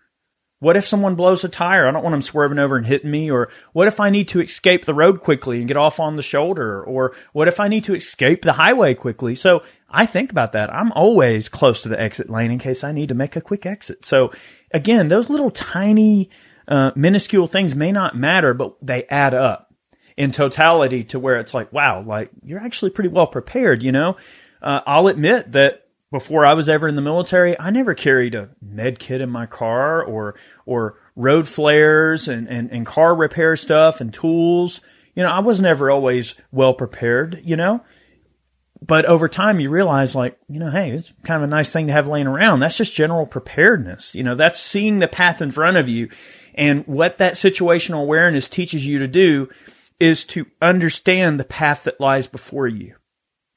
What if someone blows a tire? I don't want them swerving over and hitting me. Or what if I need to escape the road quickly and get off on the shoulder? Or what if I need to escape the highway quickly? So I think about that. I'm always close to the exit lane in case I need to make a quick exit. So again, those little tiny, uh, minuscule things may not matter, but they add up in totality to where it's like, wow, like you're actually pretty well prepared, you know? Uh, I'll admit that before I was ever in the military, I never carried a med kit in my car or or road flares and, and, and car repair stuff and tools. You know, I was never always well prepared, you know. But over time you realize like, you know, hey, it's kind of a nice thing to have laying around. That's just general preparedness. You know, that's seeing the path in front of you. And what that situational awareness teaches you to do is to understand the path that lies before you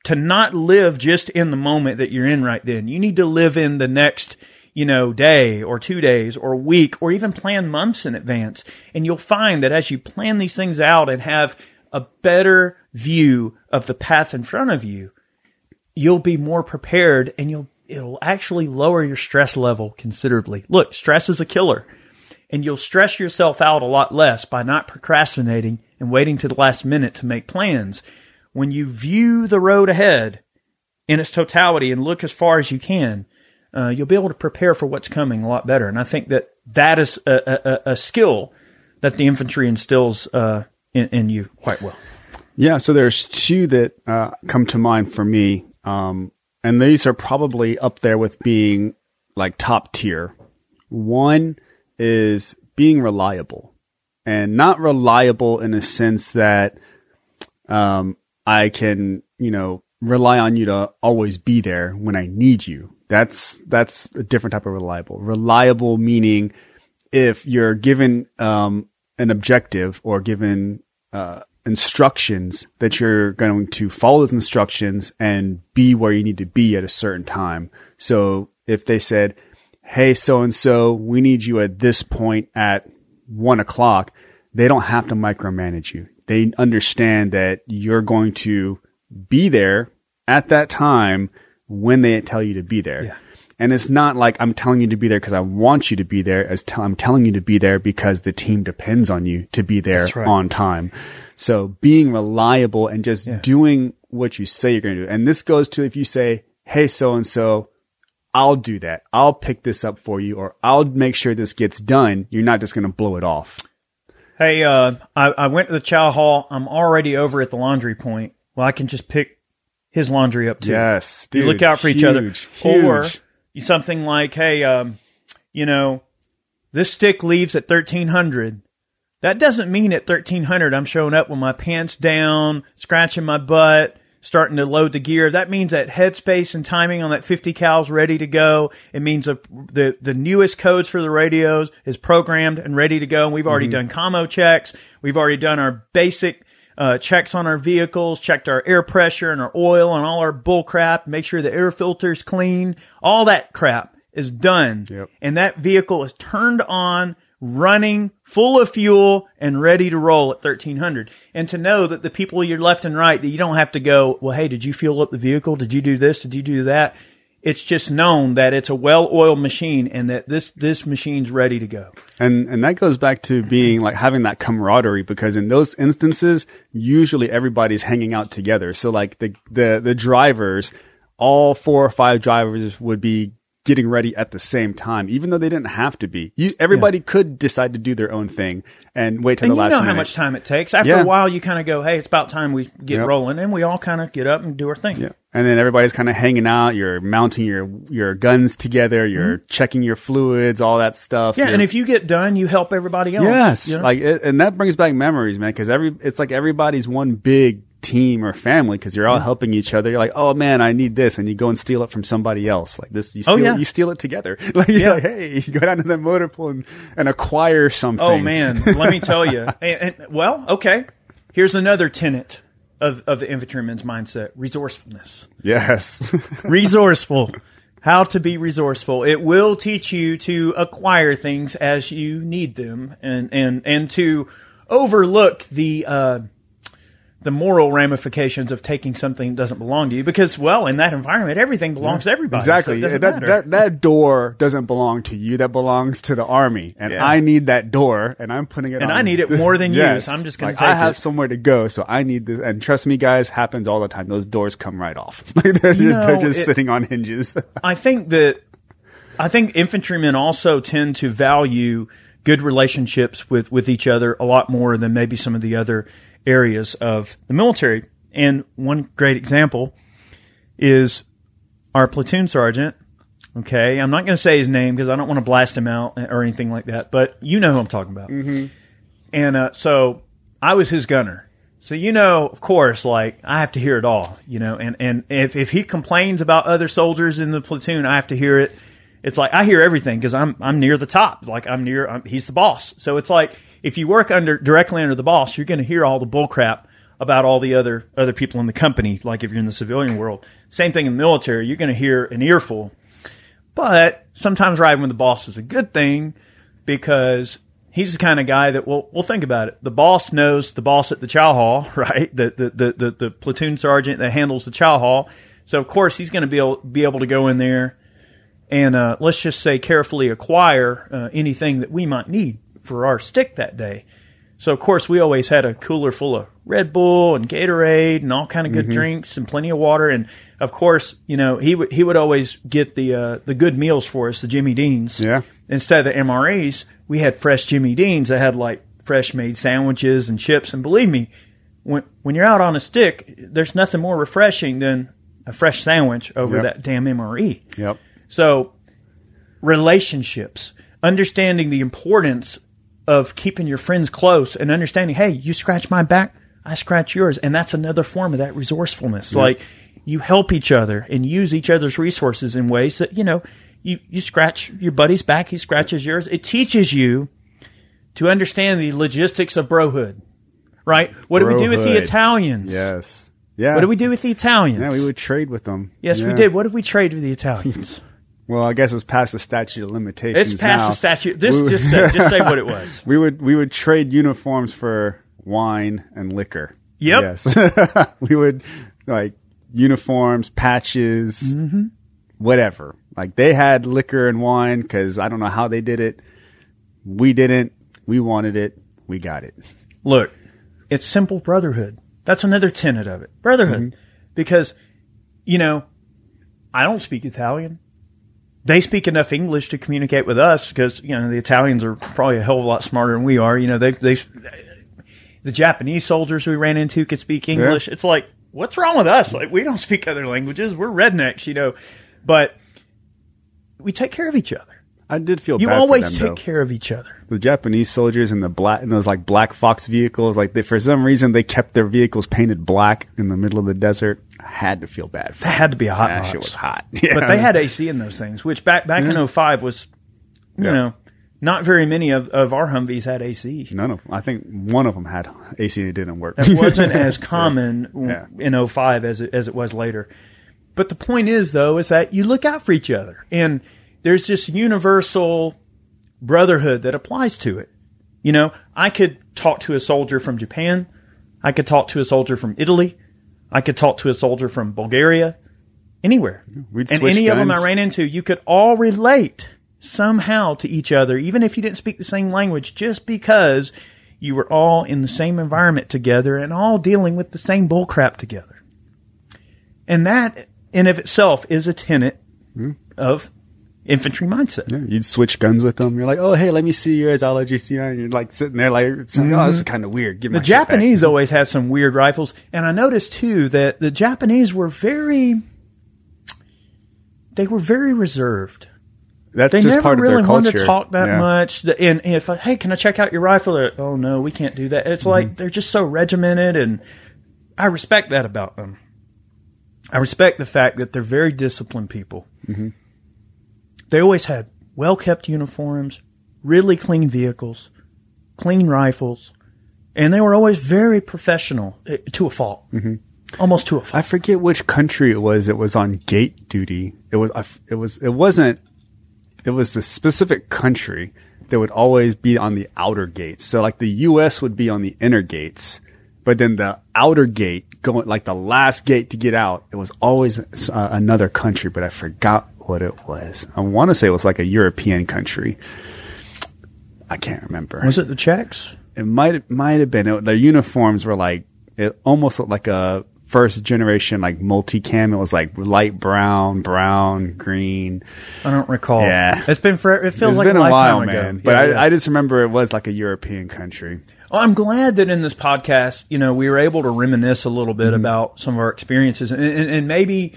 to not live just in the moment that you're in right then. You need to live in the next, you know, day or two days or week or even plan months in advance. And you'll find that as you plan these things out and have a better view of the path in front of you, you'll be more prepared and you'll, it'll actually lower your stress level considerably. Look, stress is a killer and you'll stress yourself out a lot less by not procrastinating and waiting to the last minute to make plans when you view the road ahead in its totality and look as far as you can, uh, you'll be able to prepare for what's coming a lot better. And I think that that is a, a, a skill that the infantry instills uh, in, in, you quite well. Yeah, so there's two that uh, come to mind for me, um, and these are probably up there with being like top tier. One is being reliable, and not reliable in a sense that um, I can, you know, rely on you to always be there when I need you. That's, that's a different type of reliable. Reliable meaning if you're given, um, an objective or given, uh, instructions that you're going to follow those instructions and be where you need to be at a certain time. So if they said, Hey, so and so, we need you at this point at one o'clock, they don't have to micromanage you they understand that you're going to be there at that time when they tell you to be there. Yeah. And it's not like I'm telling you to be there because I want you to be there as t- I'm telling you to be there because the team depends on you to be there right. on time. So being reliable and just yeah. doing what you say you're going to do. And this goes to if you say, Hey, so and so, I'll do that. I'll pick this up for you or I'll make sure this gets done. You're not just going to blow it off. Hey, uh, I, I went to the chow hall. I'm already over at the laundry point. Well, I can just pick his laundry up too. Yes, dude, you look out for huge, each other. Huge. Or something like, hey, um, you know, this stick leaves at 1300. That doesn't mean at 1300 I'm showing up with my pants down, scratching my butt, starting to load the gear. That means that headspace and timing on that 50 cals ready to go. It means the, the, the newest codes for the radios is programmed and ready to go. And we've already mm-hmm. done commo checks. We've already done our basic, uh, checks on our vehicles, checked our air pressure and our oil and all our bull crap, make sure the air filter's clean. All that crap is done. Yep. And that vehicle is turned on running, full of fuel, and ready to roll at 1300. And to know that the people you're left and right, that you don't have to go, well, hey, did you fuel up the vehicle? Did you do this? Did you do that? It's just known that it's a well-oiled machine and that this, this machine's ready to go. And, and that goes back to being like having that camaraderie because in those instances, usually everybody's hanging out together. So like the, the, the drivers, all four or five drivers would be getting ready at the same time, even though they didn't have to be. You, everybody yeah. could decide to do their own thing and wait till and the last. You know minute. how much time it takes. After yeah. a while, you kind of go, "Hey, it's about time we get yep. rolling," and we all kind of get up and do our thing. Yeah. And then everybody's kind of hanging out. You're mounting your your guns together. You're mm-hmm. checking your fluids, all that stuff. Yeah, you're, and if you get done, you help everybody else. Yes, you know? like, it, and that brings back memories, man. Because every it's like everybody's one big team or family because you're all helping each other. You're like, oh man, I need this, and you go and steal it from somebody else. Like this, you oh, steal, oh, yeah. you steal it together. Like, yeah. Like, hey, you go down to the motor pool and, and acquire something. Oh man, let me tell you. And, and, well, okay, here's another tenet of of the infantryman's mindset: resourcefulness. Yes, resourceful. How to be resourceful. It will teach you to acquire things as you need them, and and and to overlook the. Uh, the moral ramifications of taking something that doesn't belong to you because well in that environment everything belongs to everybody so Exactly. doesn't that, matter. that that door doesn't belong to you. That belongs to the army, and Yeah. I need that door, and I'm putting it. And on I need it more than you, so I'm just gonna like, I have it. somewhere to go, so I need this. And trust me, guys, happens all the time. Those doors come right off. Like they're just, know, they're just it- sitting on hinges. I think that I think infantrymen also tend to value good relationships with, with each other a lot more than maybe some of the other areas of the military. And one great example is our platoon sergeant. Okay, I'm not going to say his name because I don't want to blast him out or anything like that, but you know who I'm talking about. And uh, so I was his gunner. So you know, of course, like I have to hear it all, you know. And and if if he complains about other soldiers in the platoon, I have to hear it. It's like I hear everything because I'm I'm near the top. Like I'm near. I'm, he's the boss. So it's like if you work under directly under the boss, you're going to hear all the bullcrap about all the other other people in the company. Like if you're in the civilian world, same thing in the military. You're going to hear an earful. But sometimes riding with the boss is a good thing because he's the kind of guy that will will think about it. The boss knows the boss at the chow hall, right? The the the the, the platoon sergeant that handles the chow hall. So of course he's going to be able be able to go in there and uh, let's just say carefully acquire uh, anything that we might need for our stick that day. So of course we always had a cooler full of Red Bull and Gatorade and all kind of good drinks and plenty of water. And of course, you know he would he would always get the uh, the good meals for us, the Jimmy Deans. Yeah. Instead of the MREs, we had fresh Jimmy Deans that had like fresh made sandwiches and chips. And believe me, when when you're out on a stick, there's nothing more refreshing than a fresh sandwich over Yep. that damn MRE. yep. So, relationships, understanding the importance of keeping your friends close and understanding, hey, you scratch my back, I scratch yours. And that's another form of that resourcefulness. Like you help each other and use each other's resources in ways that, you know, you, you scratch your buddy's back, he scratches yours. It teaches you to understand the logistics of brohood, right? What do we do with the Italians? Yes. Yeah. What do we do with the Italians? Yeah, we would trade with them. Yes, we did. What did we trade with the Italians? Well, I guess it's past the statute of limitations. It's past now. the statute. Just, We just, say, just say what it was. We would we would trade uniforms for wine and liquor. Yep. Yes. we would like uniforms, patches, Mm-hmm. whatever. Like they had liquor and wine because I don't know how they did it. We didn't. We wanted it. We got it. Look, it's simple brotherhood. That's another tenet of it. Brotherhood. Because, you know, I don't speak Italian. They speak enough English to communicate with us because, you know, the Italians are probably a hell of a lot smarter than we are. You know, they, they, the Japanese soldiers we ran into could speak English. It's like, what's wrong with us? Like, we don't speak other languages. We're rednecks, you know, but we take care of each other. I did feel You always them, take though. care of each other. the Japanese soldiers in the black in those like black fox vehicles. Like they, for some reason they kept their vehicles painted black in the middle of the desert. I had to feel bad. For That had to be a hot that shit was hot. but they had AC in those things, which back back in 05 was, you Yeah. know, not very many of, of our Humvees had AC. None of them. I think one of them had AC and it didn't work. It wasn't as common Yeah. in 05 as it, as it was later. But the point is, though, is that you look out for each other, and there's this universal brotherhood that applies to it. You know, I could talk to a soldier from Japan, I could talk to a soldier from Italy, I could talk to a soldier from Bulgaria, anywhere. We'd and any of them I ran into, you could all relate somehow to each other, even if you didn't speak the same language, just because you were all in the same environment together and all dealing with the same bullcrap together. And that, in of itself, is a tenet Hmm. of infantry mindset. Yeah, You'd switch guns with them. You're like, oh, hey, let me see yours. I'll let you see mine. You're like sitting there like, oh, this is kind of weird. Give Mm-hmm. The my back." Japanese always had some weird rifles, and I noticed too that the Japanese were very, they were very reserved. That's They just never part of really wanted to talk that Yeah. much. And, and if I, hey, can I check out your rifle? They're, oh no, we can't do that. It's Mm-hmm. like they're just so regimented, and I respect that about them. I respect the fact that they're very disciplined people. Mm-hmm. They always had well kept uniforms, really clean vehicles, clean rifles, and they were always very professional eh, to a fault, mm-hmm. almost to a fault. I forget which country it was. It was on gate duty. It was. It was. It wasn't. It was a specific country that would always be on the outer gates. So like the U.S. would be on the inner gates, But then the outer gate, going like the last gate to get out, it was always uh, another country, but I forgot what it was. I want to say it was like a European country. I can't remember. Was it the Czechs? It might might have been. It, their uniforms were like it almost looked like a first generation like multicam. It was like light brown, brown, green. I don't recall. Yeah. it's been for. It feels It's like been a, a lifetime while, ago. man. But Yeah, I. I just remember it was like a European country. Well, I'm glad that in this podcast, you know, we were able to reminisce a little bit mm-hmm. about some of our experiences, and, and, and maybe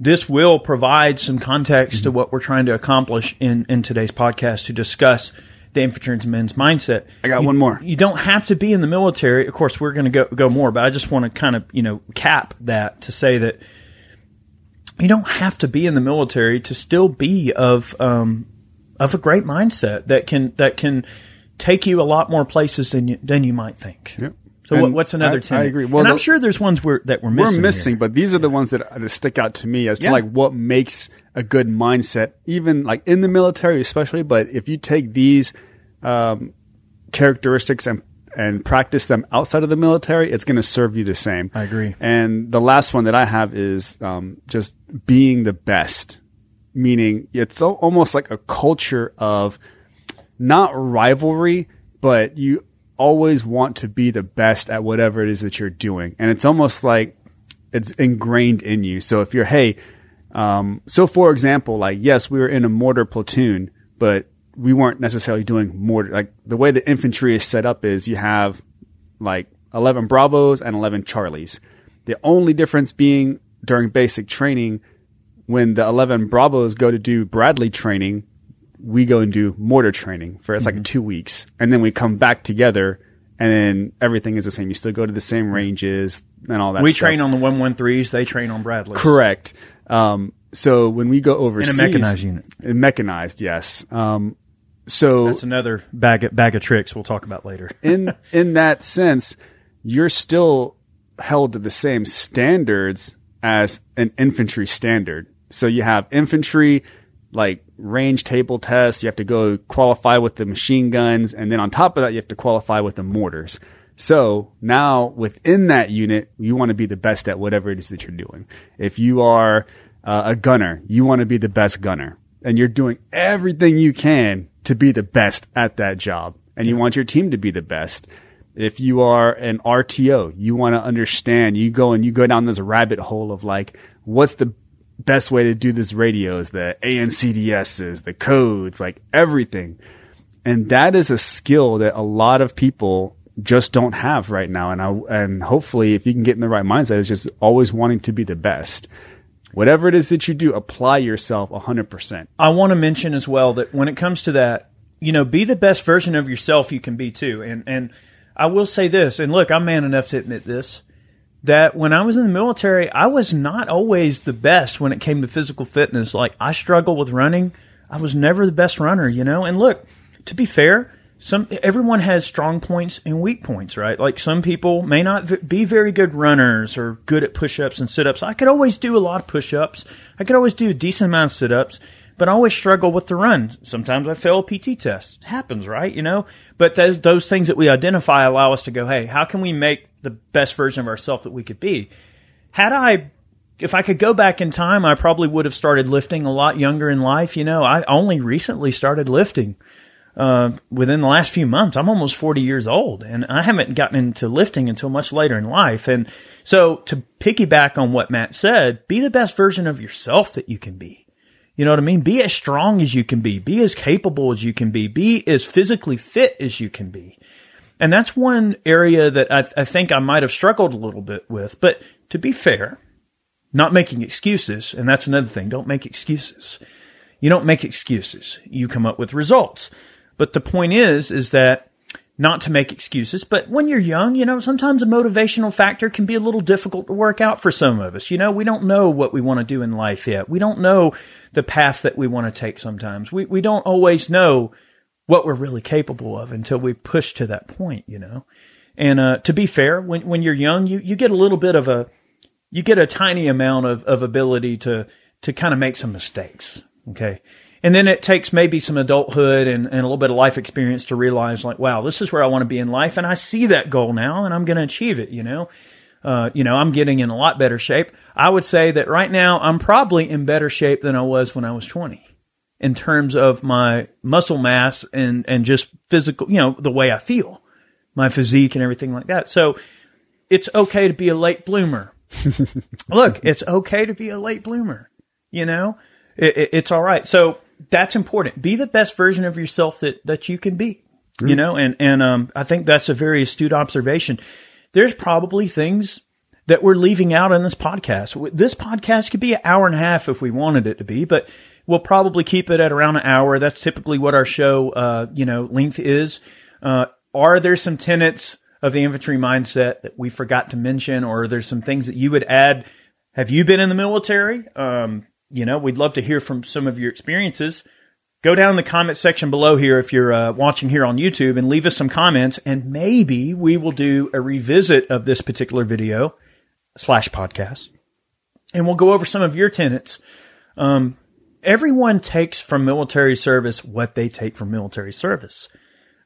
this will provide some context to what we're trying to accomplish in in today's podcast to discuss the infantryman's men's mindset. I got You- one more. You don't have to be in the military. Of course, we're going to go go more, but I just want to kind of you know cap that to say that you don't have to be in the military to still be of um, of a great mindset that can that can take you a lot more places than you, than you might think. Yep. So And what's another I- ten? I agree. Well, and I'm the- sure there's ones that we're missing. We're here. missing, but these are the ones that, that stick out to me as to like what makes a good mindset, even like in the military, especially. But if you take these um, characteristics and and practice them outside of the military, it's going to serve you the same. I agree. And the last one that I have is um, just being the best, meaning it's almost like a culture of not rivalry, but you always want to be the best at whatever it is that you're doing. And it's almost like it's ingrained in you. So if you're, hey, um, so for example, like, yes, we were in a mortar platoon, but we weren't necessarily doing mortar. Like the way the infantry is set up is you have like 11 Bravos and 11 Charlies. The only difference being during basic training, when the 11 Bravos go to do Bradley training, we go and do mortar training for it's Mm-hmm. like two weeks. And then we come back together and then everything is the same. You still go to the same ranges and all that We stuff. train on the one one threes. They train on Bradley. Correct. Um, so when we go In a mechanized unit. Mechanized, yes. Um, so That's another bag of, bag of tricks we'll talk about later. in in that sense, you're still held to the same standards as an infantry standard. So you have infantry like range table tests, you have to go qualify with the machine guns, and then on top of that you have to qualify with the mortars. So now within that unit, you want to be the best at whatever it is that you're doing. If you are uh, a gunner, you want to be the best gunner and you're doing everything you can to be the best at that job and you want your team to be the best. If you are an RTO, you want to understand, you go and you go down this rabbit hole of like, what's the best way to do this radio is the ANCDs, the codes, like everything. And that is a skill that a lot of people just don't have right now. And I, and hopefully if you can get in the right mindset, it's just always wanting to be the best. Whatever it is that you do, apply yourself 100%. I want to mention as well that when it comes to that, you know, be the best version of yourself you can be too. And and I will say this, and look, I'm man enough to admit this, that when I was in the military, I was not always the best when it came to physical fitness. Like I struggled with running. I was never the best runner, you know. And look, to be fair, some everyone has strong points and weak points, right? Like some people may not v- be very good runners or good at push-ups and sit-ups. I could always do a lot of push-ups. I could always do a decent amount of sit-ups, but I always struggle with the run. Sometimes I fail a PT test. It happens, right? You know, but those those things that we identify allow us to go, hey, how can we make the best version of ourselves that we could be? Had I if I could go back in time, I probably would have started lifting a lot younger in life. You know, I only recently started lifting uh, within the last few months. I'm almost 40 years old and I haven't gotten into lifting until much later in life. And so to piggyback on what Matt said, be the best version of yourself that you can be. You know what I mean? Be as strong as you can be. Be as capable as you can be. Be as physically fit as you can be. And that's one area that I, I think I might have struggled a little bit with. But to be fair, not making excuses, and that's another thing. Don't make excuses. You don't make excuses. You come up with results. But the point is, is that not to make excuses, but when you're young, you know, sometimes a motivational factor can be a little difficult to work out for some of us. You know, we don't know what we want to do in life yet. We don't know the path that we want to take sometimes. We, we don't always know what we're really capable of until we push to that point, you know? And, uh, to be fair, when, when you're young, you, you get a little bit of a, you get a tiny amount of, of ability to, to kind of make some mistakes. Okay. And then it takes maybe some adulthood and, and a little bit of life experience to realize like, wow, this is where I want to be in life. And I see that goal now and I'm going to achieve it, you know? Uh, you know, I'm getting in a lot better shape. I would say that right now I'm probably in better shape than I was when I was 20 in terms of my muscle mass and, and just physical, you know, the way I feel, my physique and everything like that. So it's okay to be a late bloomer. Look, it's okay to be a late bloomer. You know, it, it, it's all right. So that's important. Be the best version of yourself that, that you can be, mm. you know, and, and, um, I think that's a very astute observation. There's probably things that we're leaving out in this podcast. This podcast could be an hour and a half if we wanted it to be, but we'll probably keep it at around an hour. That's typically what our show, uh, you know, length is. Uh, are there some tenets of the infantry mindset that we forgot to mention, or there's some things that you would add? Have you been in the military? Um, you know, we'd love to hear from some of your experiences. Go down in the comment section below here if you're uh, watching here on YouTube and leave us some comments, and maybe we will do a revisit of this particular video slash podcast, and we'll go over some of your tenets. Um, everyone takes from military service what they take from military service.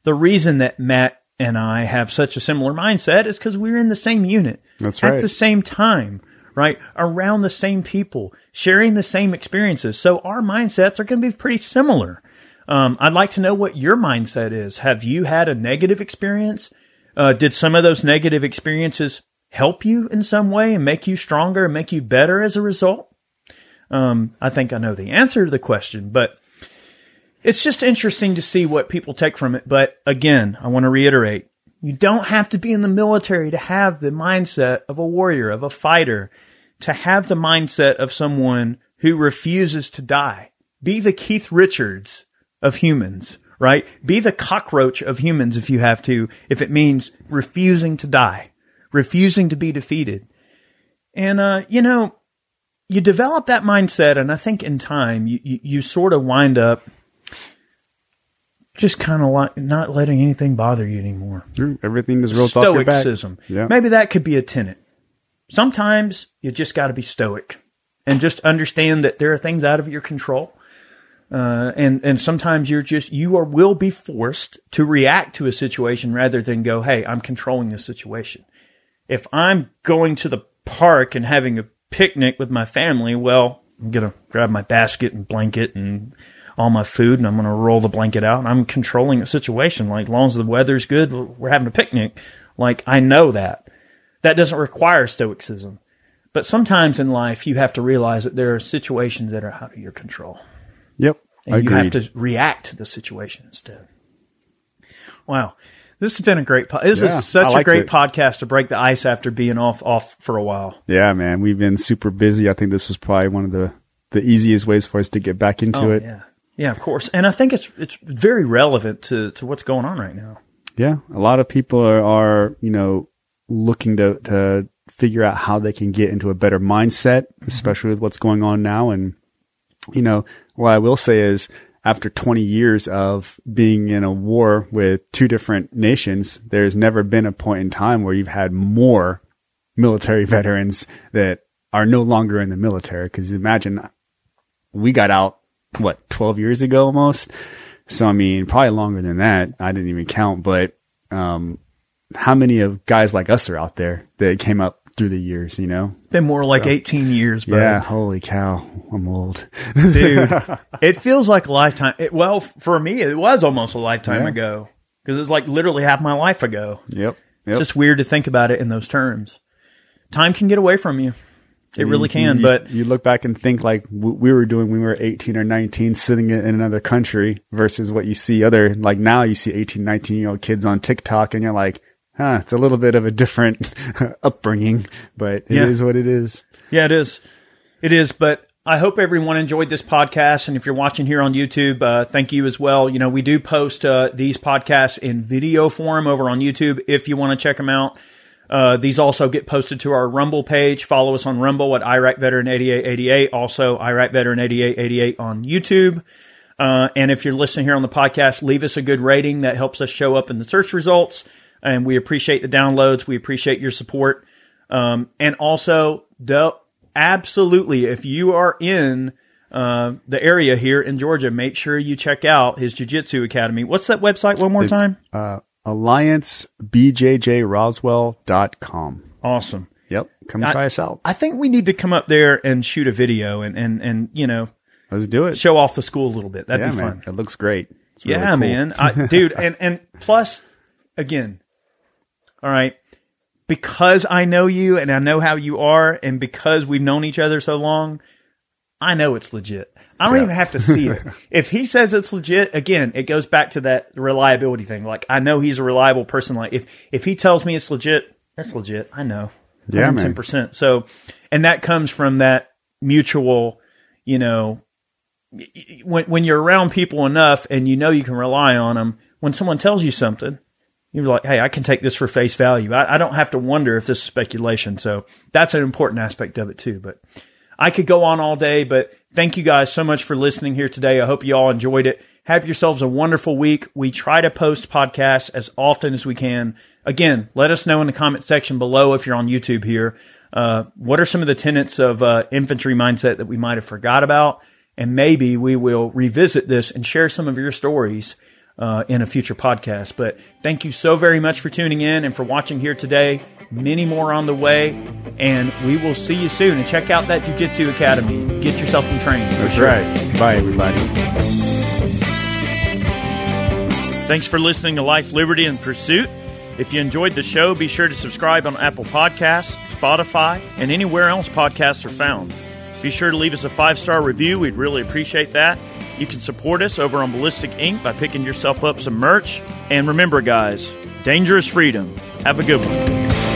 The reason that Matt and I have such a similar mindset is because we're in the same unit. That's right. At the same time, right? Around the same people, sharing the same experiences. So our mindsets are going to be pretty similar. Um, I'd like to know what your mindset is. Have you had a negative experience? Uh, did some of those negative experiences help you in some way and make you stronger and make you better as a result? Um, I think I know the answer to the question, but it's just interesting to see what people take from it. But again, I want to reiterate, you don't have to be in the military to have the mindset of a warrior, of a fighter, to have the mindset of someone who refuses to die. Be the Keith Richards of humans, right? Be the cockroach of humans if you have to, if it means refusing to die, refusing to be defeated. And, uh, you know, you develop that mindset, and I think in time, you, you, you sort of wind up just kind of like not letting anything bother you anymore. Everything is rolled off your back. Stoicism. Yeah. Maybe that could be a tenet. Sometimes you just got to be stoic and just understand that there are things out of your control. Uh, and, and sometimes you're just, you are, will be forced to react to a situation rather than go, Hey, I'm controlling the situation. If I'm going to the park and having a picnic with my family, well, I'm to grab my basket and blanket and all my food and I'm to roll the blanket out I'm controlling the situation. Like, as long as the weather's good, we're having a picnic. Like, I know that. That doesn't require stoicism. But sometimes in life, you have to realize that there are situations that are out of your control. Yep. And you have to react to the situation instead. Wow. This has been a great. Po- this yeah, is such a great it. podcast to break the ice after being off off for a while. Yeah, man, we've been super busy. I think this was probably one of the the easiest ways for us to get back into oh, it. Yeah, yeah, of course. And I think it's it's very relevant to to what's going on right now. Yeah, a lot of people are, are you know looking to to figure out how they can get into a better mindset, mm-hmm. especially with what's going on now. And you know, what I will say is after 20 years of being in a war with two different nations, there's never been a point in time where you've had more military veterans that are no longer in the military. Cause imagine we got out what, 12 years ago almost. So, I mean, probably longer than that. I didn't even count, but, um, how many of guys like us are out there that came up through the years, you know? Been more like so, 18 years, bro. Yeah. Holy cow. I'm old. Dude, it feels like a lifetime. It, well, for me, it was almost a lifetime yeah. ago because it's like literally half my life ago. Yep. yep. It's just weird to think about it in those terms. Time can get away from you. It really can, you, but you look back and think like we were doing when we were 18 or 19 sitting in another country versus what you see other, like now you see 18, 19 year old kids on TikTok and you're like, huh, it's a little bit of a different upbringing, but it yeah. is what it is. Yeah, it is. It is, but I hope everyone enjoyed this podcast. And if you're watching here on YouTube, uh, thank you as well. You know, we do post uh, these podcasts in video form over on YouTube if you want to check them out. Uh, these also get posted to our Rumble page. Follow us on Rumble at Iraq Veteran 8888. Also, Iraq Veteran 8888 on YouTube. Uh, and if you're listening here on the podcast, leave us a good rating. That helps us show up in the search results. And we appreciate the downloads. We appreciate your support. Um, and also, the, absolutely, if you are in uh, the area here in Georgia, make sure you check out his Jiu Jitsu Academy. What's that website one more It's, time? Uh, alliancebjjroswell.com. Awesome. Yep. Come I- try us out. I think we need to come up there and shoot a video and, and, and you know, Let's do it. show off the school a little bit. That'd yeah, be man. fun. It looks great. It's really yeah, cool. man. I, dude, and, and plus, again, all right, because I know you and I know how you are, and because we've known each other so long, I know it's legit. I don't Yeah. even have to see it. if he says it's legit, again, it goes back to that reliability thing. Like I know he's a reliable person. Like if if he tells me it's legit, that's legit. I know. Yeah, man. percent. So, and that comes from that mutual, you know, when when you're around people enough and you know you can rely on them. When someone tells you something, you're like, hey, I can take this for face value. I, I don't have to wonder if this is speculation. So that's an important aspect of it too. But I could go on all day, but thank you guys so much for listening here today. I hope you all enjoyed it. Have yourselves a wonderful week. We try to post podcasts as often as we can. Again, let us know in the comment section below if you're on YouTube here. Uh, what are some of the tenets of uh, infantry mindset that we might have forgot about? And maybe we will revisit this and share some of your stories uh, in a future podcast. But thank you so very much for tuning in and for watching here today. Many more on the way, and we will see you soon. And check out that Jiu Jitsu Academy. Get yourself in training. That's sure. right. Bye, everybody. Thanks for listening to Life, Liberty, and Pursuit. If you enjoyed the show, be sure to subscribe on Apple Podcasts, Spotify, and anywhere else podcasts are found. Be sure to leave us a five star review. We'd really appreciate that. You can support us over on Ballistic Ink by picking yourself up some merch. And remember, guys, dangerous freedom. Have a good one.